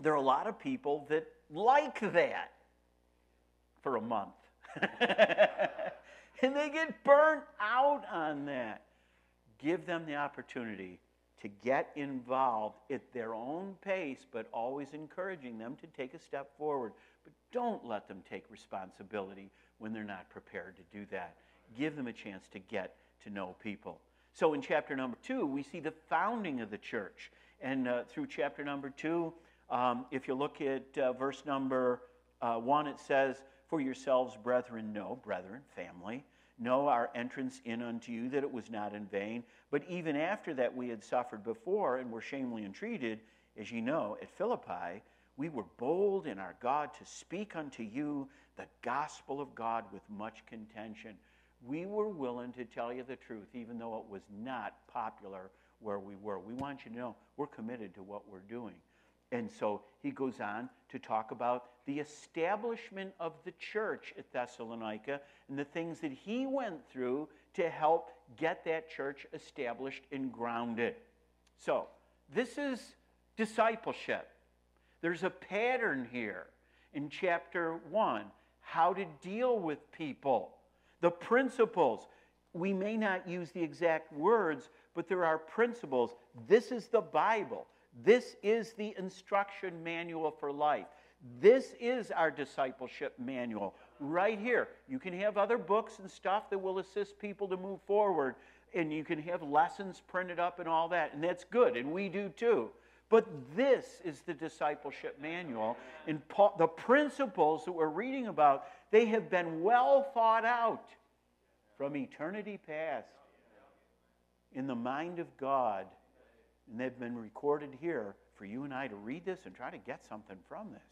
there are a lot of people that like that for a month. (laughs) and they get burnt out on that. Give them the opportunity to get involved at their own pace, but always encouraging them to take a step forward. But don't let them take responsibility when they're not prepared to do that. Give them a chance to get to know people. So in chapter number two, we see the founding of the church. And uh, through chapter number two, um, if you look at uh, verse number uh, one, it says, For yourselves, brethren, know, brethren, family, know our entrance in unto you, that it was not in vain. But even after that we had suffered before and were shamefully entreated, as ye know, at Philippi, we were bold in our God to speak unto you the gospel of God with much contention. We were willing to tell you the truth, even though it was not popular where we were. We want you to know we're committed to what we're doing. And so he goes on to talk about the establishment of the church at Thessalonica and the things that he went through to help get that church established and grounded. So, this is discipleship. There's a pattern here in chapter 1 how to deal with people, the principles. We may not use the exact words, but there are principles. This is the Bible. This is the instruction manual for life. This is our discipleship manual right here. You can have other books and stuff that will assist people to move forward, and you can have lessons printed up and all that, and that's good, and we do too. But this is the discipleship manual. And Paul, the principles that we're reading about, they have been well thought out from eternity past in the mind of God. And they've been recorded here for you and I to read this and try to get something from this.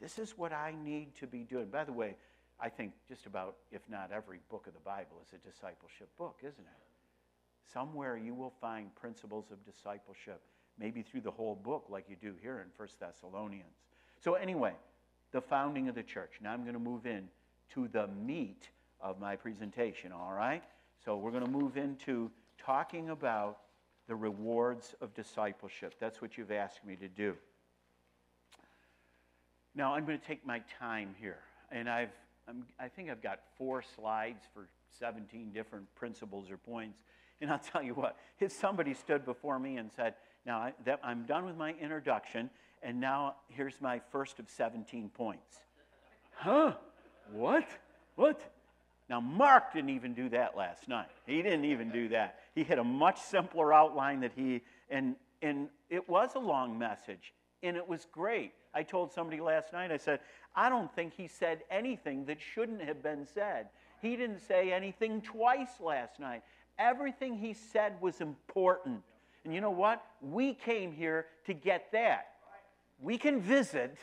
This is what I need to be doing. By the way, I think just about, if not every book of the Bible, is a discipleship book, isn't it? Somewhere you will find principles of discipleship, maybe through the whole book, like you do here in First Thessalonians. So, anyway, the founding of the church. Now I'm going to move in to the meat of my presentation, all right? So, we're going to move into talking about the rewards of discipleship. That's what you've asked me to do. Now, I'm going to take my time here, and I've, I'm, i think I've got four slides for 17 different principles or points. And I'll (laughs) tell you what, if somebody stood before me and said, Now I, that, I'm done with my introduction, and now here's my first of 17 points. Huh? What? What? Now, Mark didn't even do that last night. He didn't even do that. He had a much simpler outline that he, and, and it was a long message, and it was great. I told somebody last night, I said, I don't think he said anything that shouldn't have been said. He didn't say anything twice last night. Everything he said was important. And you know what? We came here to get that. We can visit,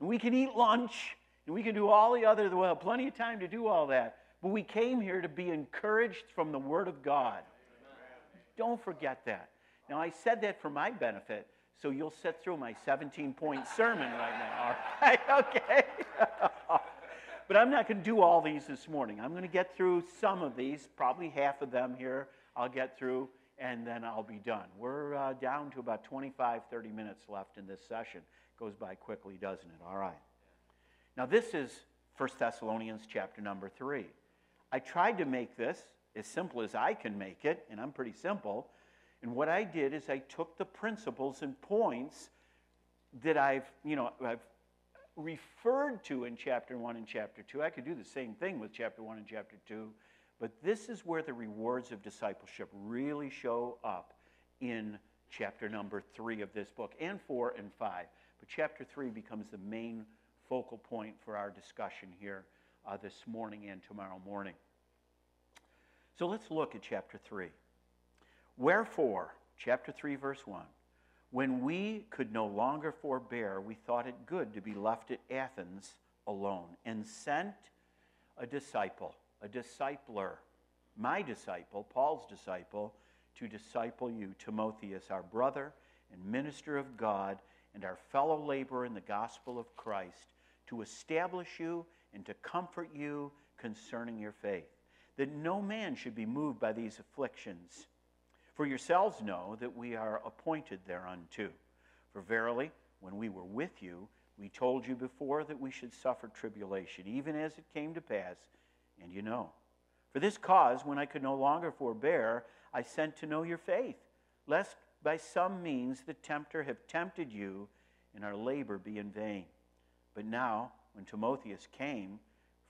and we can eat lunch, and we can do all the other, well, plenty of time to do all that. But we came here to be encouraged from the Word of God. Don't forget that. Now, I said that for my benefit so you'll sit through my 17 point sermon right now. All right, (laughs) okay. (laughs) but I'm not going to do all these this morning. I'm going to get through some of these, probably half of them here I'll get through, and then I'll be done. We're uh, down to about 25, 30 minutes left in this session. Goes by quickly, doesn't it? All right. Now, this is 1 Thessalonians chapter number 3. I tried to make this as simple as I can make it, and I'm pretty simple. And what I did is I took the principles and points that I've, you know, I've referred to in chapter 1 and chapter 2. I could do the same thing with chapter 1 and chapter 2, but this is where the rewards of discipleship really show up in chapter number 3 of this book, and 4 and 5. But chapter 3 becomes the main focal point for our discussion here uh, this morning and tomorrow morning. So let's look at chapter 3. Wherefore, chapter 3, verse 1 when we could no longer forbear, we thought it good to be left at Athens alone and sent a disciple, a discipler, my disciple, Paul's disciple, to disciple you, Timotheus, our brother and minister of God, and our fellow laborer in the gospel of Christ, to establish you and to comfort you, concerning your faith, that no man should be moved by these afflictions. For yourselves know that we are appointed thereunto. For verily, when we were with you, we told you before that we should suffer tribulation, even as it came to pass, and you know. For this cause, when I could no longer forbear, I sent to know your faith, lest by some means the tempter have tempted you, and our labor be in vain. But now, when Timotheus came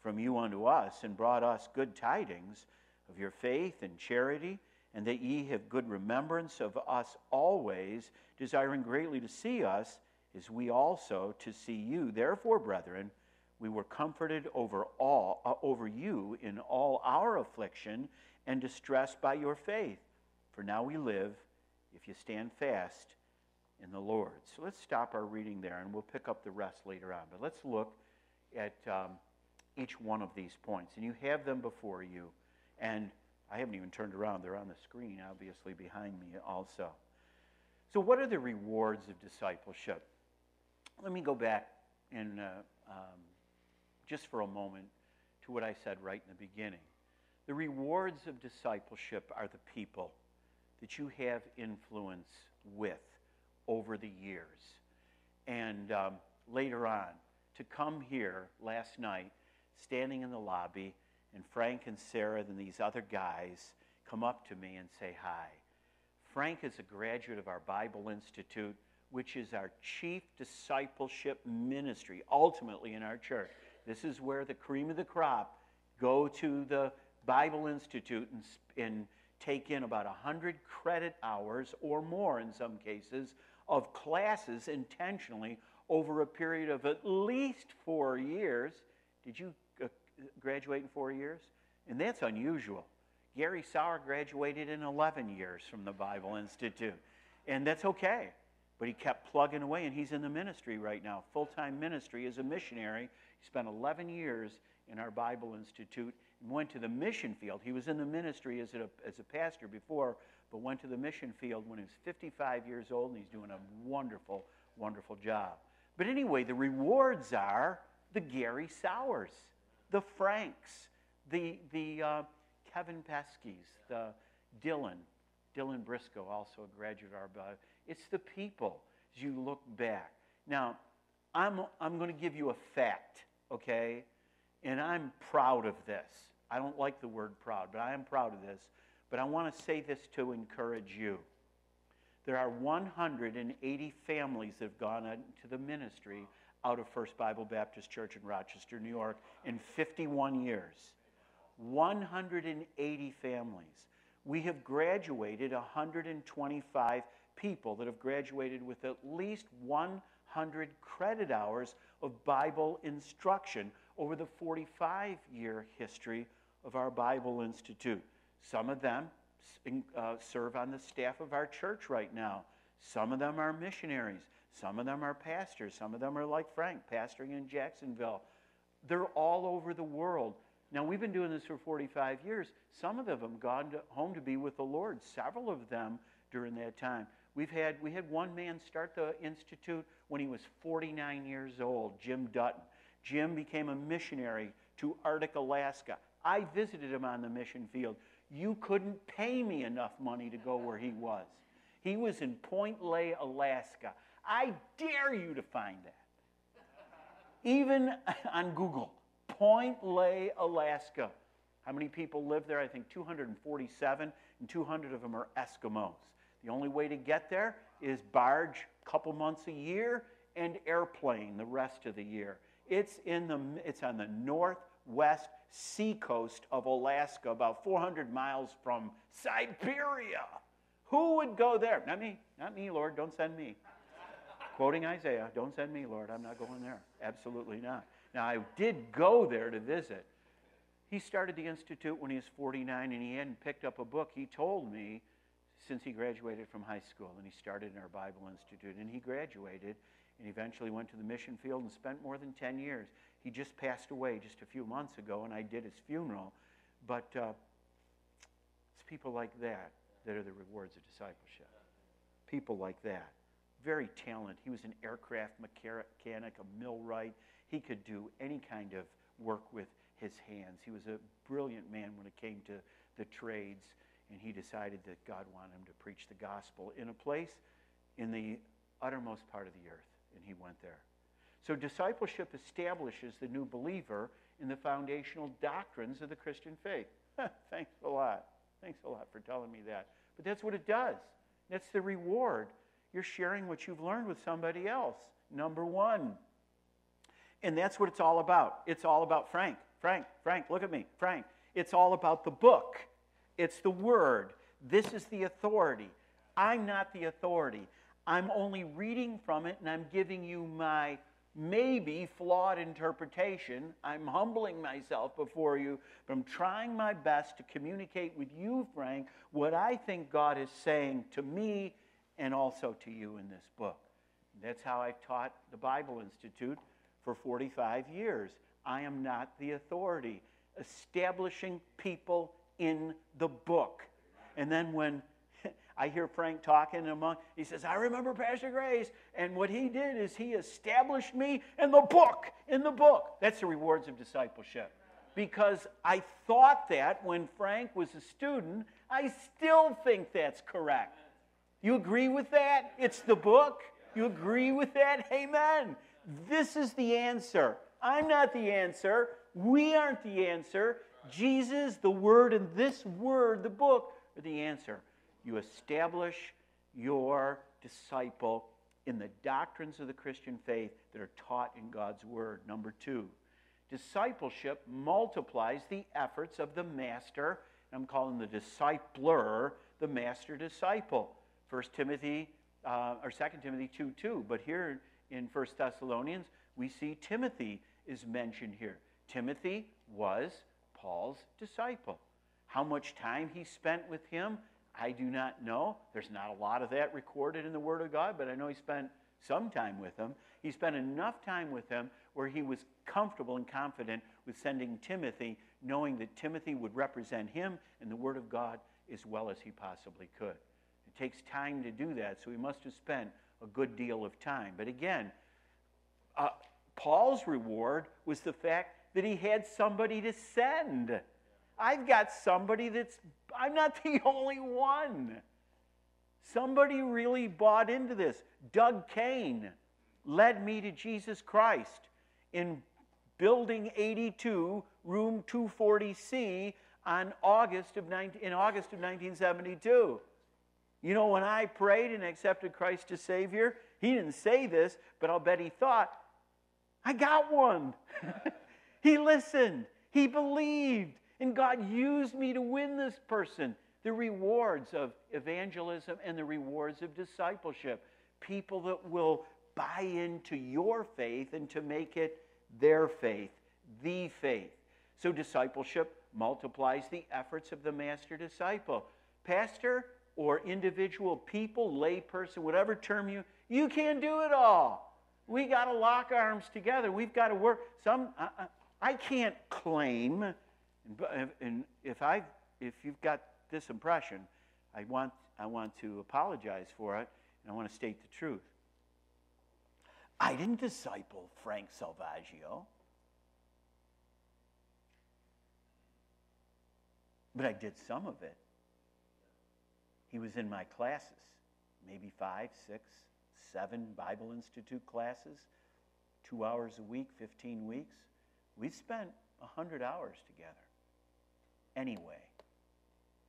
from you unto us, and brought us good tidings of your faith and charity, and that ye have good remembrance of us always, desiring greatly to see us, as we also to see you. Therefore, brethren, we were comforted over all uh, over you in all our affliction and distress by your faith. For now we live if you stand fast in the Lord. So let's stop our reading there and we'll pick up the rest later on. But let's look at um, each one of these points. And you have them before you. And I haven't even turned around, they're on the screen, obviously, behind me also. So, what are the rewards of discipleship? Let me go back and uh, um, just for a moment to what I said right in the beginning. The rewards of discipleship are the people that you have influence with over the years. And um, later on, to come here last night, standing in the lobby, and Frank and Sarah and these other guys come up to me and say hi. Frank is a graduate of our Bible Institute, which is our chief discipleship ministry, ultimately in our church. This is where the cream of the crop go to the Bible Institute and, and take in about 100 credit hours or more in some cases of classes intentionally over a period of at least four years. Did you graduate in four years? And that's unusual. Gary Sauer graduated in 11 years from the Bible Institute. And that's okay. But he kept plugging away, and he's in the ministry right now, full time ministry as a missionary. He spent 11 years in our Bible Institute and went to the mission field. He was in the ministry as a, as a pastor before, but went to the mission field when he was 55 years old, and he's doing a wonderful, wonderful job. But anyway, the rewards are the Gary Sowers, the Franks, the, the uh, Kevin Peskys, the Dylan, Dylan Briscoe, also a graduate of our It's the people as you look back. Now, I'm, I'm going to give you a fact, okay? And I'm proud of this. I don't like the word proud, but I am proud of this. But I want to say this to encourage you. There are 180 families that have gone into the ministry out of First Bible Baptist Church in Rochester, New York, in 51 years. 180 families. We have graduated 125 people that have graduated with at least 100 credit hours of Bible instruction over the 45 year history of our Bible Institute. Some of them uh, serve on the staff of our church right now. Some of them are missionaries. Some of them are pastors. Some of them are like Frank, pastoring in Jacksonville. They're all over the world. Now, we've been doing this for 45 years. Some of them have gone to, home to be with the Lord, several of them during that time. We've had, we had one man start the Institute when he was 49 years old, Jim Dutton. Jim became a missionary to Arctic Alaska. I visited him on the mission field. You couldn't pay me enough money to go where he was. He was in Point Lay, Alaska. I dare you to find that. Even (laughs) on Google, Point Lay, Alaska. How many people live there? I think 247, and 200 of them are Eskimos. The only way to get there is barge a couple months a year and airplane the rest of the year. It's, in the, it's on the northwest seacoast of Alaska, about 400 miles from Siberia. Who would go there? Not me. Not me, Lord. Don't send me. Quoting Isaiah, don't send me, Lord. I'm not going there. Absolutely not. Now, I did go there to visit. He started the Institute when he was 49 and he hadn't picked up a book. He told me since he graduated from high school and he started in our Bible Institute and he graduated and eventually went to the mission field and spent more than 10 years. He just passed away just a few months ago, and I did his funeral. But uh, it's people like that that are the rewards of discipleship. People like that. Very talented. He was an aircraft mechanic, a millwright. He could do any kind of work with his hands. He was a brilliant man when it came to the trades, and he decided that God wanted him to preach the gospel in a place in the uttermost part of the earth, and he went there. So, discipleship establishes the new believer in the foundational doctrines of the Christian faith. (laughs) Thanks a lot. Thanks a lot for telling me that. But that's what it does. That's the reward. You're sharing what you've learned with somebody else. Number one. And that's what it's all about. It's all about Frank. Frank, Frank, look at me. Frank. It's all about the book, it's the word. This is the authority. I'm not the authority. I'm only reading from it and I'm giving you my maybe flawed interpretation. I'm humbling myself before you, but I'm trying my best to communicate with you, Frank, what I think God is saying to me and also to you in this book. That's how I've taught the Bible Institute for 45 years. I am not the authority, establishing people in the book. And then when (laughs) I hear Frank talking among, he says, I remember Pastor Grace. And what he did is he established me in the book, in the book. That's the rewards of discipleship. Because I thought that when Frank was a student, I still think that's correct. You agree with that? It's the book. You agree with that? Amen. This is the answer. I'm not the answer. We aren't the answer. Jesus, the Word, and this Word, the book, are the answer you establish your disciple in the doctrines of the Christian faith that are taught in God's Word. Number two, discipleship multiplies the efforts of the master. I'm calling the discipler the master disciple. 1 Timothy uh, or 2 Timothy 2 2. But here in 1 Thessalonians, we see Timothy is mentioned here. Timothy was Paul's disciple. How much time he spent with him I do not know. There's not a lot of that recorded in the Word of God, but I know he spent some time with him. He spent enough time with him where he was comfortable and confident with sending Timothy, knowing that Timothy would represent him and the Word of God as well as he possibly could. Takes time to do that, so he must have spent a good deal of time. But again, uh, Paul's reward was the fact that he had somebody to send. I've got somebody that's, I'm not (laughs) the only one. Somebody really bought into this. Doug Kane led me to Jesus Christ in Building 82, Room 240C, on August of 19, in August of 1972. You know, when I prayed and accepted Christ as Savior, he didn't say this, but I'll bet he thought, I got one. (laughs) he listened, he believed, and God used me to win this person. The rewards of evangelism and the rewards of discipleship. People that will buy into your faith and to make it their faith, the faith. So discipleship multiplies the efforts of the master disciple. Pastor or individual people, layperson, whatever term you, you can't do it all. We got to lock arms together. We've got to work. Some, I, I can't claim and if, I, if you've got this impression, I want, I want to apologize for it, and I want to state the truth. I didn't disciple Frank Salvaggio. But I did some of it. He was in my classes, maybe five, six, seven Bible Institute classes, two hours a week, 15 weeks. We spent 100 hours together anyway.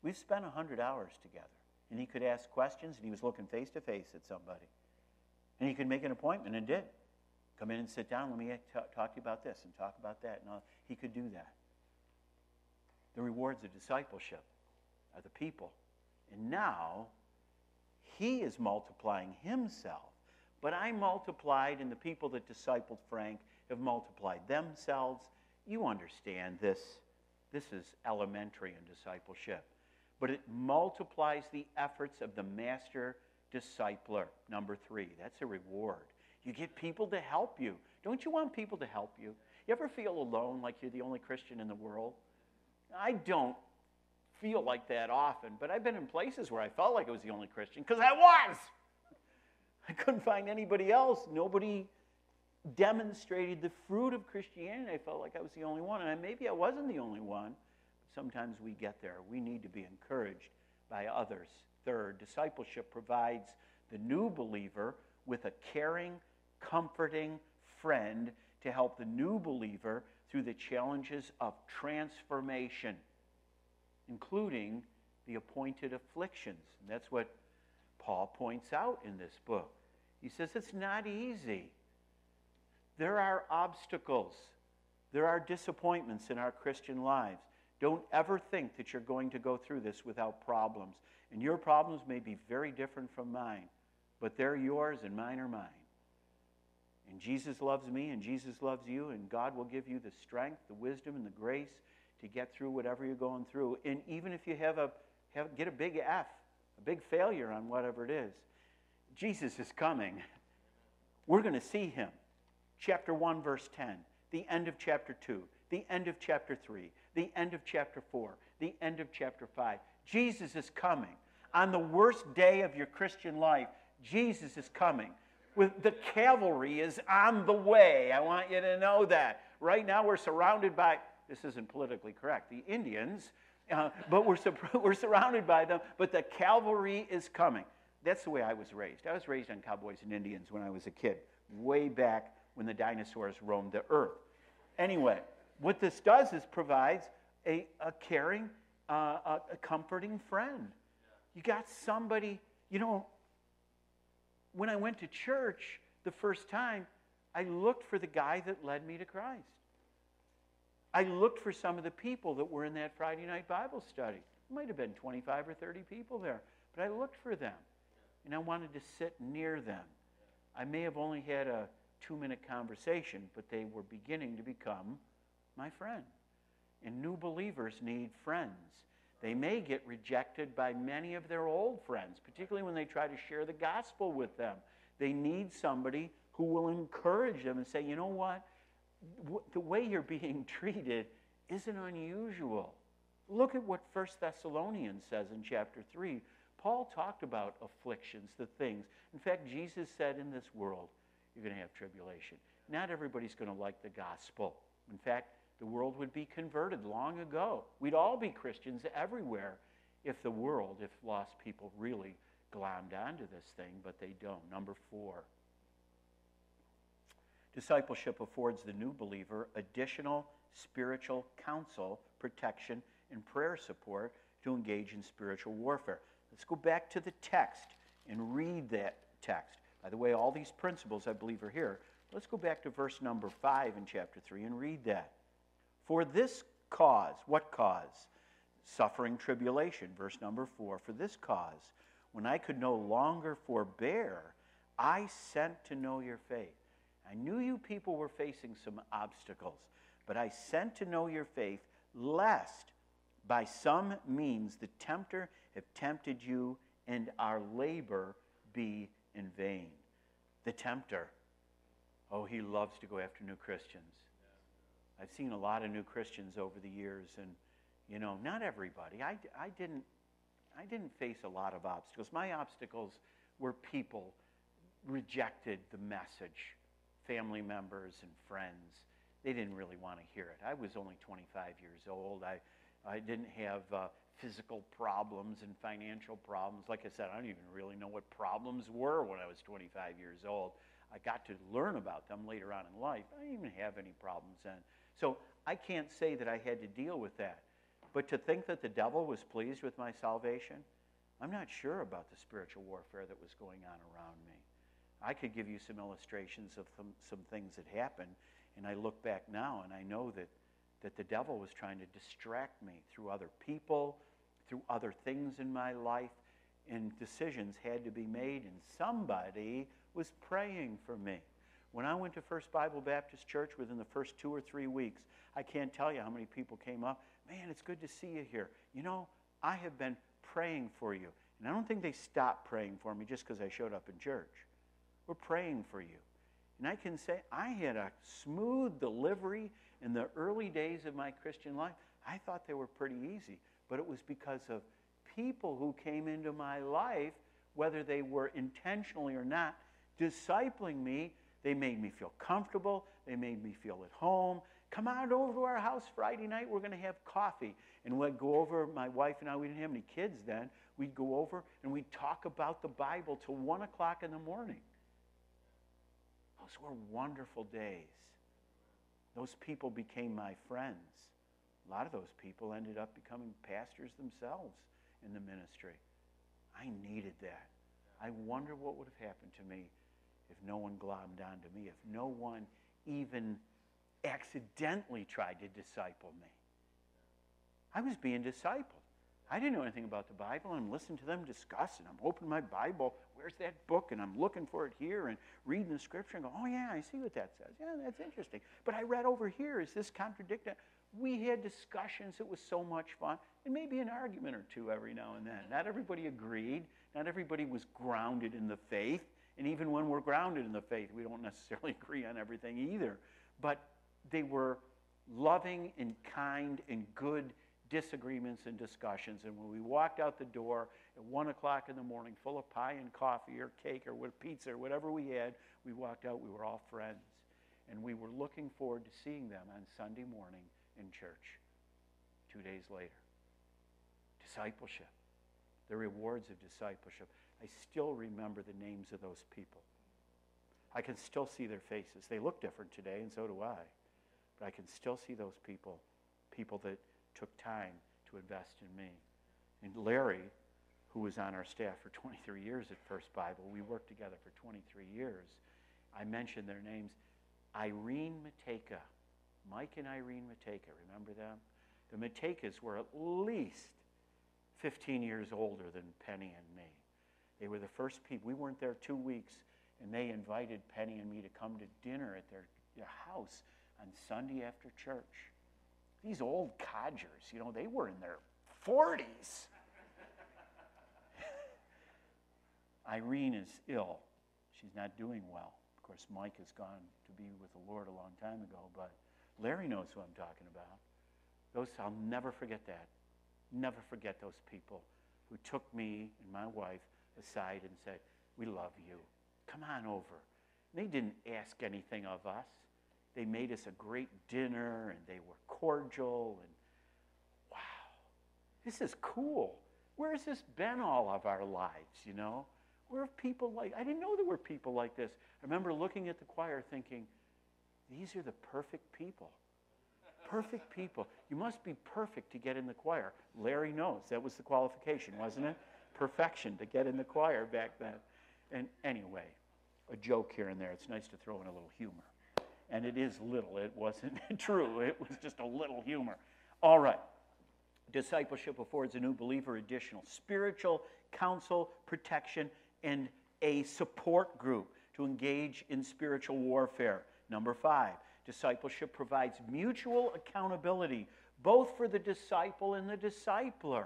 We've spent 100 hours together. And he could ask questions, and he was looking face to face at somebody. And he could make an appointment and did. Come in and sit down. Let me talk to you about this and talk about that. And all. he could do that. The rewards of discipleship are the people. And now he is multiplying himself. But I multiplied, and the people that discipled Frank have multiplied themselves. You understand this this is elementary in discipleship. But it multiplies the efforts of the master discipler. Number three, that's a reward. You get people to help you. Don't you want people to help you? You ever feel alone like you're the only Christian in the world? I don't feel like that often, but I've been in places where I felt like I was the only Christian because I was. I couldn't find anybody else. Nobody demonstrated the fruit of Christianity. I felt like I was the only one. And maybe I wasn't the only one. Sometimes we get there. We need to be encouraged by others. Third, discipleship provides the new believer with a caring, comforting friend to help the new believer through the challenges of transformation, including the appointed afflictions. And that's what Paul points out in this book. He says it's not easy. There are obstacles, there are disappointments in our Christian lives. Don't ever think that you're going to go through this without problems. And your problems may be very different from mine, but they're yours and mine are mine. And Jesus loves me and Jesus loves you, and God will give you the strength, the wisdom, and the grace to get through whatever you're going through. And even if you have a have, get a big F, a big failure on whatever it is, Jesus is coming. We're going to see him. Chapter 1, verse 10, the end of chapter 2, the end of chapter 3, the end of chapter 4, the end of chapter 5. Jesus is coming. On the worst day of your Christian life, Jesus is coming. With the cavalry is on the way. I want you to know that. Right now we're surrounded by this isn't politically correct. The Indians, uh, but we're, (laughs) we're surrounded by them, but the cavalry is coming. That's the way I was raised. I was raised on cowboys and Indians when I was a kid, way back when the dinosaurs roamed the earth. Anyway, what this does is provides a, a caring, uh, a, a comforting friend. You got somebody, you know, when I went to church the first time, I looked for the guy that led me to Christ. I looked for some of the people that were in that Friday night Bible study. It might have been 25 or 30 people there, but I looked for them and I wanted to sit near them. I may have only had a two minute conversation, but they were beginning to become my friend. And new believers need friends. They may get rejected by many of their old friends, particularly when they try to share the gospel with them. They need somebody who will encourage them and say, you know what? The way you're being (laughs) treated isn't unusual. Look at what 1 Thessalonians says in chapter 3. Paul talked about afflictions, the things. In fact, Jesus said in this world, you're going to have tribulation. Not everybody's going to like the gospel. In fact, the world would be converted long ago. We'd all be Christians everywhere if the world, if lost people really glommed onto this thing, but they don't. Number four. Discipleship affords the new believer additional spiritual counsel, protection, and prayer support to engage in spiritual warfare. Let's go back to the text and read that text. By the way, all these principles I believe are here. Let's go back to verse number 5 in chapter 3 and read that. For this cause, what cause? Suffering tribulation, verse number 4. For this cause, when I could no longer forbear, I sent to know your faith. I knew you people were facing some obstacles, but I sent to know your faith, lest by some means the tempter have tempted you and our labor be in vain. The tempter, oh, he loves to go after new Christians. I've seen a lot of new Christians over the years, and you know, not everybody. I, I didn't I didn't face a lot of obstacles. My obstacles were people rejected the message, family members and friends. They didn't really want to hear it. I was only 25 years old. I, I didn't have uh, physical problems and financial problems. Like I said, I don't even really know what problems were when I was 25 years old. I got to learn about them later on in life. I didn't even have any problems then. So I can't say that I had to deal with that. But to think that the devil was pleased with my salvation, I'm not sure about the spiritual warfare that was going on around me. I could give you some illustrations of some, some things that happened, and I look back now and I know that, that the devil was trying to distract me through other people, through other things in my life, and decisions had to be made, and somebody was praying for me. When I went to First Bible Baptist Church within the first two or three weeks, I can't tell you how many people came up. Man, it's good to see you here. You know, I have been praying for you. And I don't think they stopped praying for me just because I showed up in church. We're praying for you. And I can say I had a smooth delivery in the early days of my Christian life. I thought they were pretty easy, but it was because of people who came into my life, whether they were intentionally or not, discipling me They made me feel comfortable. They made me feel at home. Come on over to our house Friday night. We're going to have coffee. And we'd go over, my wife and I, we didn't have any kids then. We'd go over and we'd talk about the Bible till 1 o'clock in the morning. Those were wonderful days. Those people became my friends. A lot of those people ended up becoming pastors themselves in the ministry. I needed that. I wonder what would have happened to me if no one glommed onto me, if no one even accidentally tried to disciple me. I was being discipled. I didn't know anything about the Bible. I'm listening to them discuss, and I'm opening my Bible. Where's that book? And I'm looking for it here and reading the scripture and go, oh, yeah, I see what that says. Yeah, that's interesting. But I read over here. Is this contradicting? We had discussions. It was so much fun. And maybe an argument or two every now and then. Not everybody agreed. Not everybody was grounded in the faith. And even when we're grounded in the faith, we don't necessarily (laughs) agree on everything either. But they were loving and kind and good disagreements and discussions. And when we walked out the door at 1 o'clock in the morning, full of pie and coffee or cake or with pizza or whatever we had, we walked out, we were all friends. And we were looking forward to seeing them on Sunday morning in church two days later. Discipleship, the rewards of discipleship. I still remember the names of those people. I can still see their faces. They look different today, and so do I. But I can still see those people, people that took time to invest in me. And Larry, who was on our staff for 23 years at First Bible, we worked together for 23 years. I mentioned their names Irene Mateka. Mike and Irene Mateka, remember them? The Matekas were at least 15 years older than Penny and me. They were the first people. We weren't there two weeks, and they invited Penny and me to come to dinner at their, their house on Sunday after church. These old codgers, you know, they were in their 40s. (laughs) Irene is ill. She's not doing well. Of course, Mike has gone to be with the Lord a long time ago, but Larry knows who I'm talking about. Those I'll never forget that. Never forget those people who took me and my wife aside and said, "We love you. Come on over." And they didn't ask anything of us. They made us a great dinner and they were cordial and wow, this is cool. Where has this been all of our lives, you know? Where have people like, I didn't know there were people like this. I remember looking at the choir thinking, these are the perfect people. Perfect people. You must be perfect to get in the choir. Larry knows that was the qualification, wasn't it? Perfection to get in the choir back then. And anyway, a joke here and there. It's nice to throw in a little humor and it is little. It wasn't (laughs) true, it was just a little humor. All right. Discipleship affords a new believer additional spiritual counsel, protection, and a support group to engage in spiritual warfare. Number five, discipleship provides mutual accountability, both for the disciple and the discipler.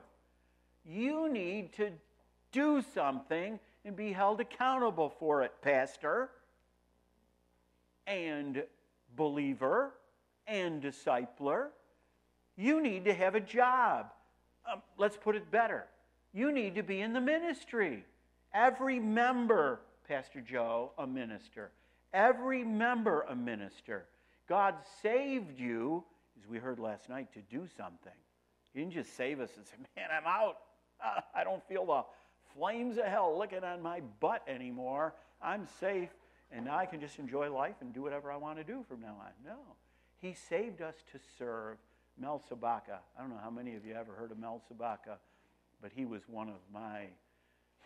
You need to do something and be held accountable for it, Pastor and believer and discipler. You need to have a job. Um, let's put it better. You need to be in the ministry. Every member, Pastor Joe, a minister. Every member, a minister. God saved you, as we heard last night, to do something. He didn't just save us and say, Man, I'm out. Uh, I don't feel the flames of hell licking on my butt anymore. I'm safe and now I can just enjoy life and do whatever I want to do from now on. No. He saved us to serve Mel Sabaka. I don't know how many of you ever heard of Mel Sabaka, but he was one of my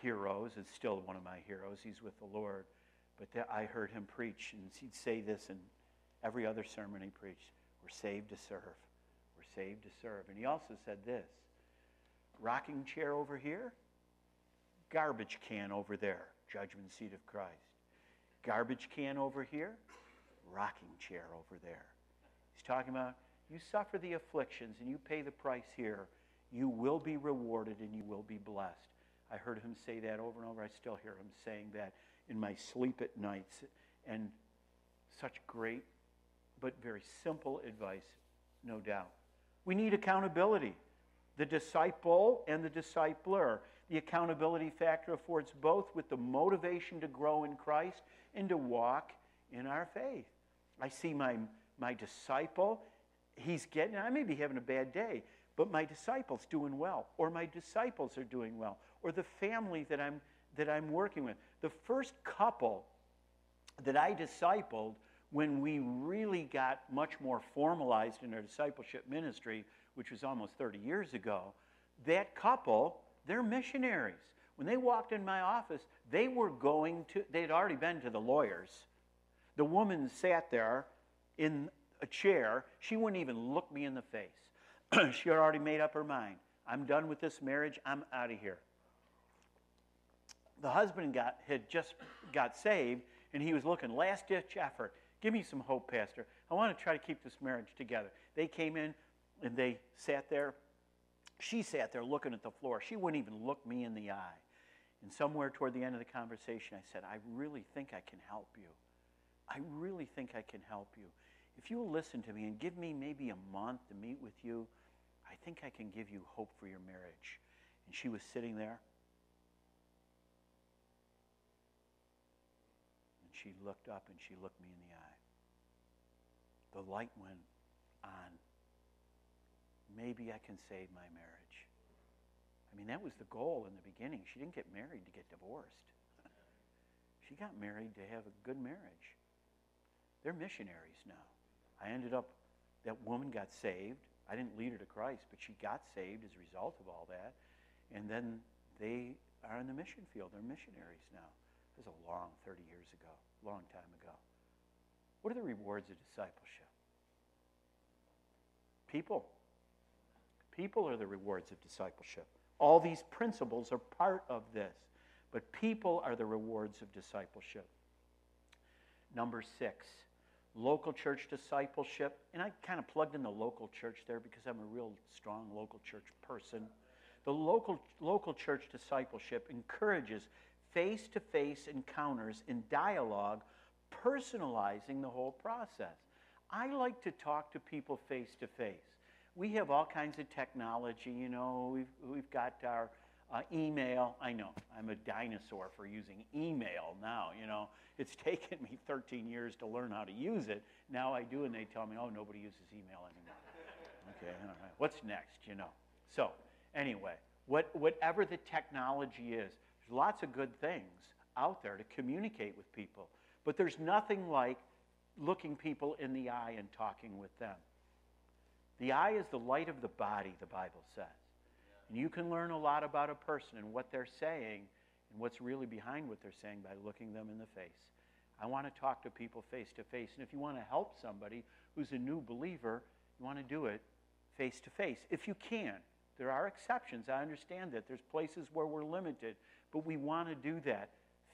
heroes. It's still one of my heroes. He's with the Lord. But I heard him preach, and he'd say this in every other sermon he preached We're saved to serve. We're saved to serve. And he also said this rocking chair over here, garbage can over there, judgment seat of Christ. Garbage can over here, rocking chair over there. He's talking about you suffer the afflictions and you pay the price here. You will be rewarded and you will be blessed. I heard him say that over and over. I still hear him saying that in my sleep at nights. And such great but very simple advice, no doubt. We need accountability. The disciple and the discipler. The accountability factor affords both with the motivation to grow in Christ and to walk in our faith. I see my, my disciple, he's getting, I may be having a bad day, but my disciple's doing well, or my disciples are doing well, or the family that I'm, that I'm working with. The first couple that I discipled when we really got much more formalized in our discipleship ministry, which was almost 30 years ago, that couple, they're missionaries. When they walked in my office, they were going to, they'd already been to the lawyers. The woman sat there in a chair. She wouldn't even look me in the face. (clears throat) she had already made up her mind. I'm done with this marriage. I'm out of here. The husband got, had just got saved, and he was looking, last ditch effort. Give me some hope, Pastor. I want to try to keep this marriage together. They came in and they sat there. She sat there looking at the floor. She wouldn't even look me in the eye. And somewhere toward the end of the conversation, I said, I really think I can help you. I really think I can help you. If you'll listen to me and give me maybe a month to meet with you, I think I can give you hope for your marriage. And she was sitting there. And she looked up and she looked me in the eye. The light went on. Maybe I can save my marriage. I mean, that was the goal in the beginning. She didn't get married to get divorced. she got married to have a good marriage. They're missionaries now. I ended up, that woman got saved. I didn't lead her to Christ, but she got saved as a result of all that. And then they are in the mission field. They're missionaries now. This was a long 30 years ago, long time ago. What are the rewards of discipleship? People. People are the rewards of discipleship. All these principles are part of this, but people are the rewards of discipleship. Number six, local church discipleship. And I kind of plugged in the local church there because I'm a real strong local church person. The local, local church discipleship encourages face to face encounters in dialogue, personalizing the whole process. I like to talk to people face to face we have all kinds of technology. You know, we've, we've got our uh, email. I know I'm a dinosaur for using email now. You know, it's (laughs) taken me 13 years to learn how to use it. Now I do, and they tell me, oh, nobody uses email anymore. (laughs) okay, all right. What's next? You know. So anyway, what, whatever the technology is, there's lots of good things out there to communicate with people. But there's nothing like looking people in the eye and talking with them. The eye is the light of the body, the Bible says. And you can learn a lot about a person and what they're saying and what's really behind what they're saying by looking them in the face. I want to talk to people face to face. And if you want to help somebody who's a new believer, you want to do it face to face. If you can. There are exceptions. I understand that. There's places where we're limited. But we want to do that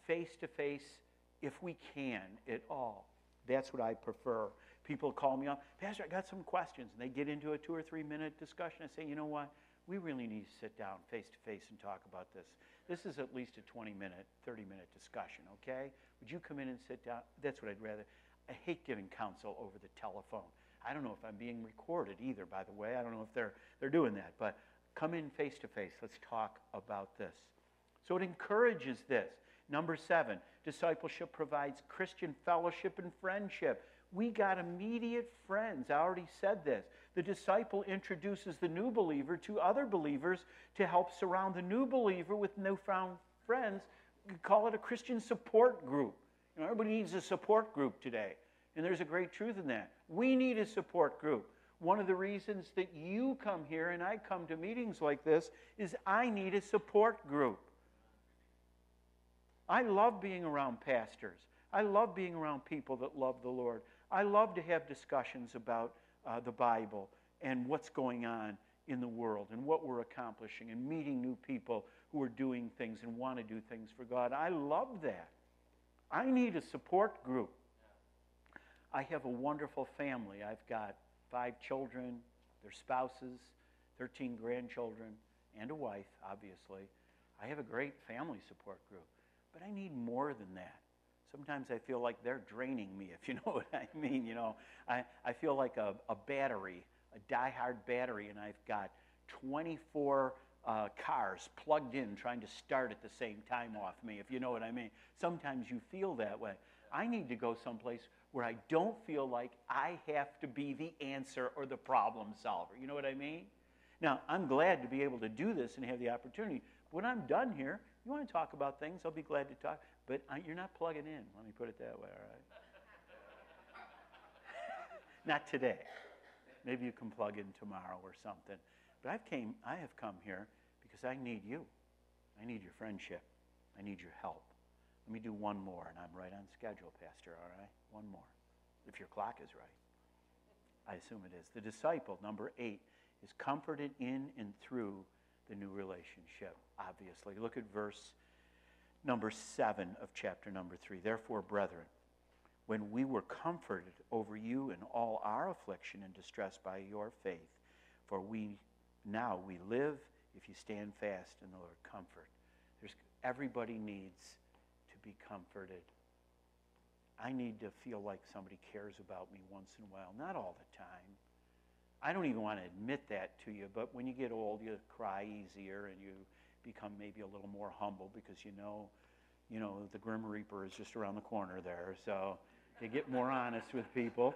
face to face if we can at all. That's what I prefer people call me up, Pastor, I got some questions. And they get into a two or three minute discussion. I say, you know what? We really need to sit down face to face and talk about this. This is at least a 20 minute, 30 minute discussion, okay? Would you come in and sit down? That's what I'd rather. I hate giving counsel over the telephone. I don't know if I'm being recorded either, by the way. I don't know if they're, they're doing that. But come in face to face. Let's talk about this. So it encourages this. Number seven, discipleship provides Christian fellowship and friendship we got immediate friends. I already said this. The disciple introduces the new believer to other believers to help surround the new believer with newfound friends. We call it a Christian support group. You know, everybody needs a support group today. And there's a great truth in that. We need a support group. One of the reasons that you come here and I come to meetings like this is I need a support group. I love being around pastors. I love being around people that love the Lord. I love to have discussions about uh, the Bible and what's going on in the world and what we're accomplishing and meeting new people who are doing things and want to do things for God. I love that. I need a support group. I have a wonderful family. I've got five children, their spouses, 13 grandchildren, and a wife, obviously. I have a great family support group. But I need more than that sometimes I feel like they're draining me, (laughs) if you know what I mean. You know, I, I feel like a, a battery, a die-hard battery, and I've got 24 uh, cars plugged in trying to start at the same time off me, if you know what I mean. Sometimes you feel that way. I need to go someplace where I don't feel like I have to be the answer or the problem solver. You know what I mean? Now, I'm glad to be able to do this and have the opportunity. When I'm done here, you want to talk about things, I'll be glad to talk. But you're not plugging in. Let me put it that way, all right? (laughs) not today. Maybe you can plug in tomorrow or something. But I've came, I have come here because I need you. I need your friendship. I need your help. Let me do one more, and I'm right on schedule, Pastor, all right? One more, if your clock is right. I assume it is. The disciple, number eight, is comforted in and through the new relationship, obviously. Look at verse number seven of chapter number three. Therefore, brethren, when we were comforted over you in all our affliction and distress by your faith, for we now we live if you stand fast in the Lord. Comfort. There's, everybody needs to be comforted. I need to feel like somebody cares about me once in a while, not all the time. I don't even want to admit that to you, but when you get old, you cry easier and you become maybe a little more humble because you know, you know, the Grim Reaper is just around the corner there. So you get more (laughs) honest with people.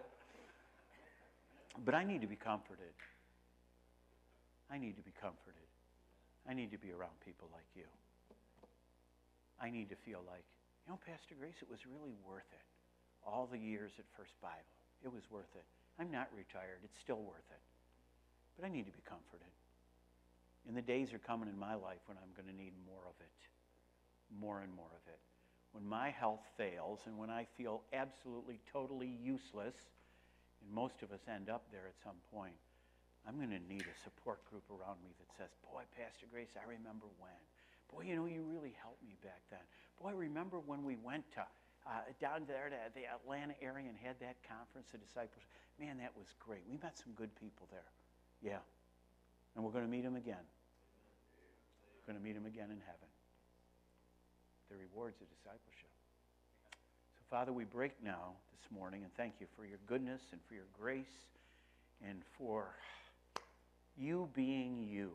But I need to be comforted. I need to be comforted. I need to be around people like you. I need to feel like, you know, Pastor Grace, it was really worth it. All the years at First Bible, it was worth it. I'm not retired. It's still worth it. But I need to be comforted. And the days are coming in my life when I'm going to need more of it. More and more of it. When my health fails and when I feel absolutely, totally useless, and most of us end up there at some point, I'm going to need a support group around me that says, Boy, Pastor Grace, I remember when. Boy, you know, you really helped me back then. Boy, remember when we went to uh, down there to the Atlanta area and had that conference, the disciples. Man, that was great. We met some good people there. Yeah. And we're going to meet them again. We're going to meet him again in heaven. The rewards of discipleship. So, Father, we break now this morning and thank you for your goodness and for your grace and for you being you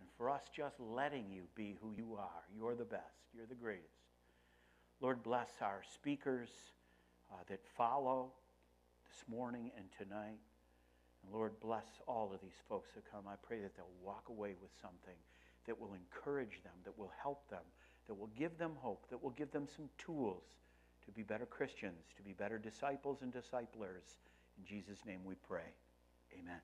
and for us just letting you be who you are. You're the best. You're the greatest. Lord, bless our speakers uh, that follow this morning and tonight. And Lord, bless all of these folks that come. I pray that they'll walk away with something that will encourage them, that will help them, that will give them hope, that will give them some tools to be better Christians, to be better disciples and disciplers. In Jesus' name we pray. Amen.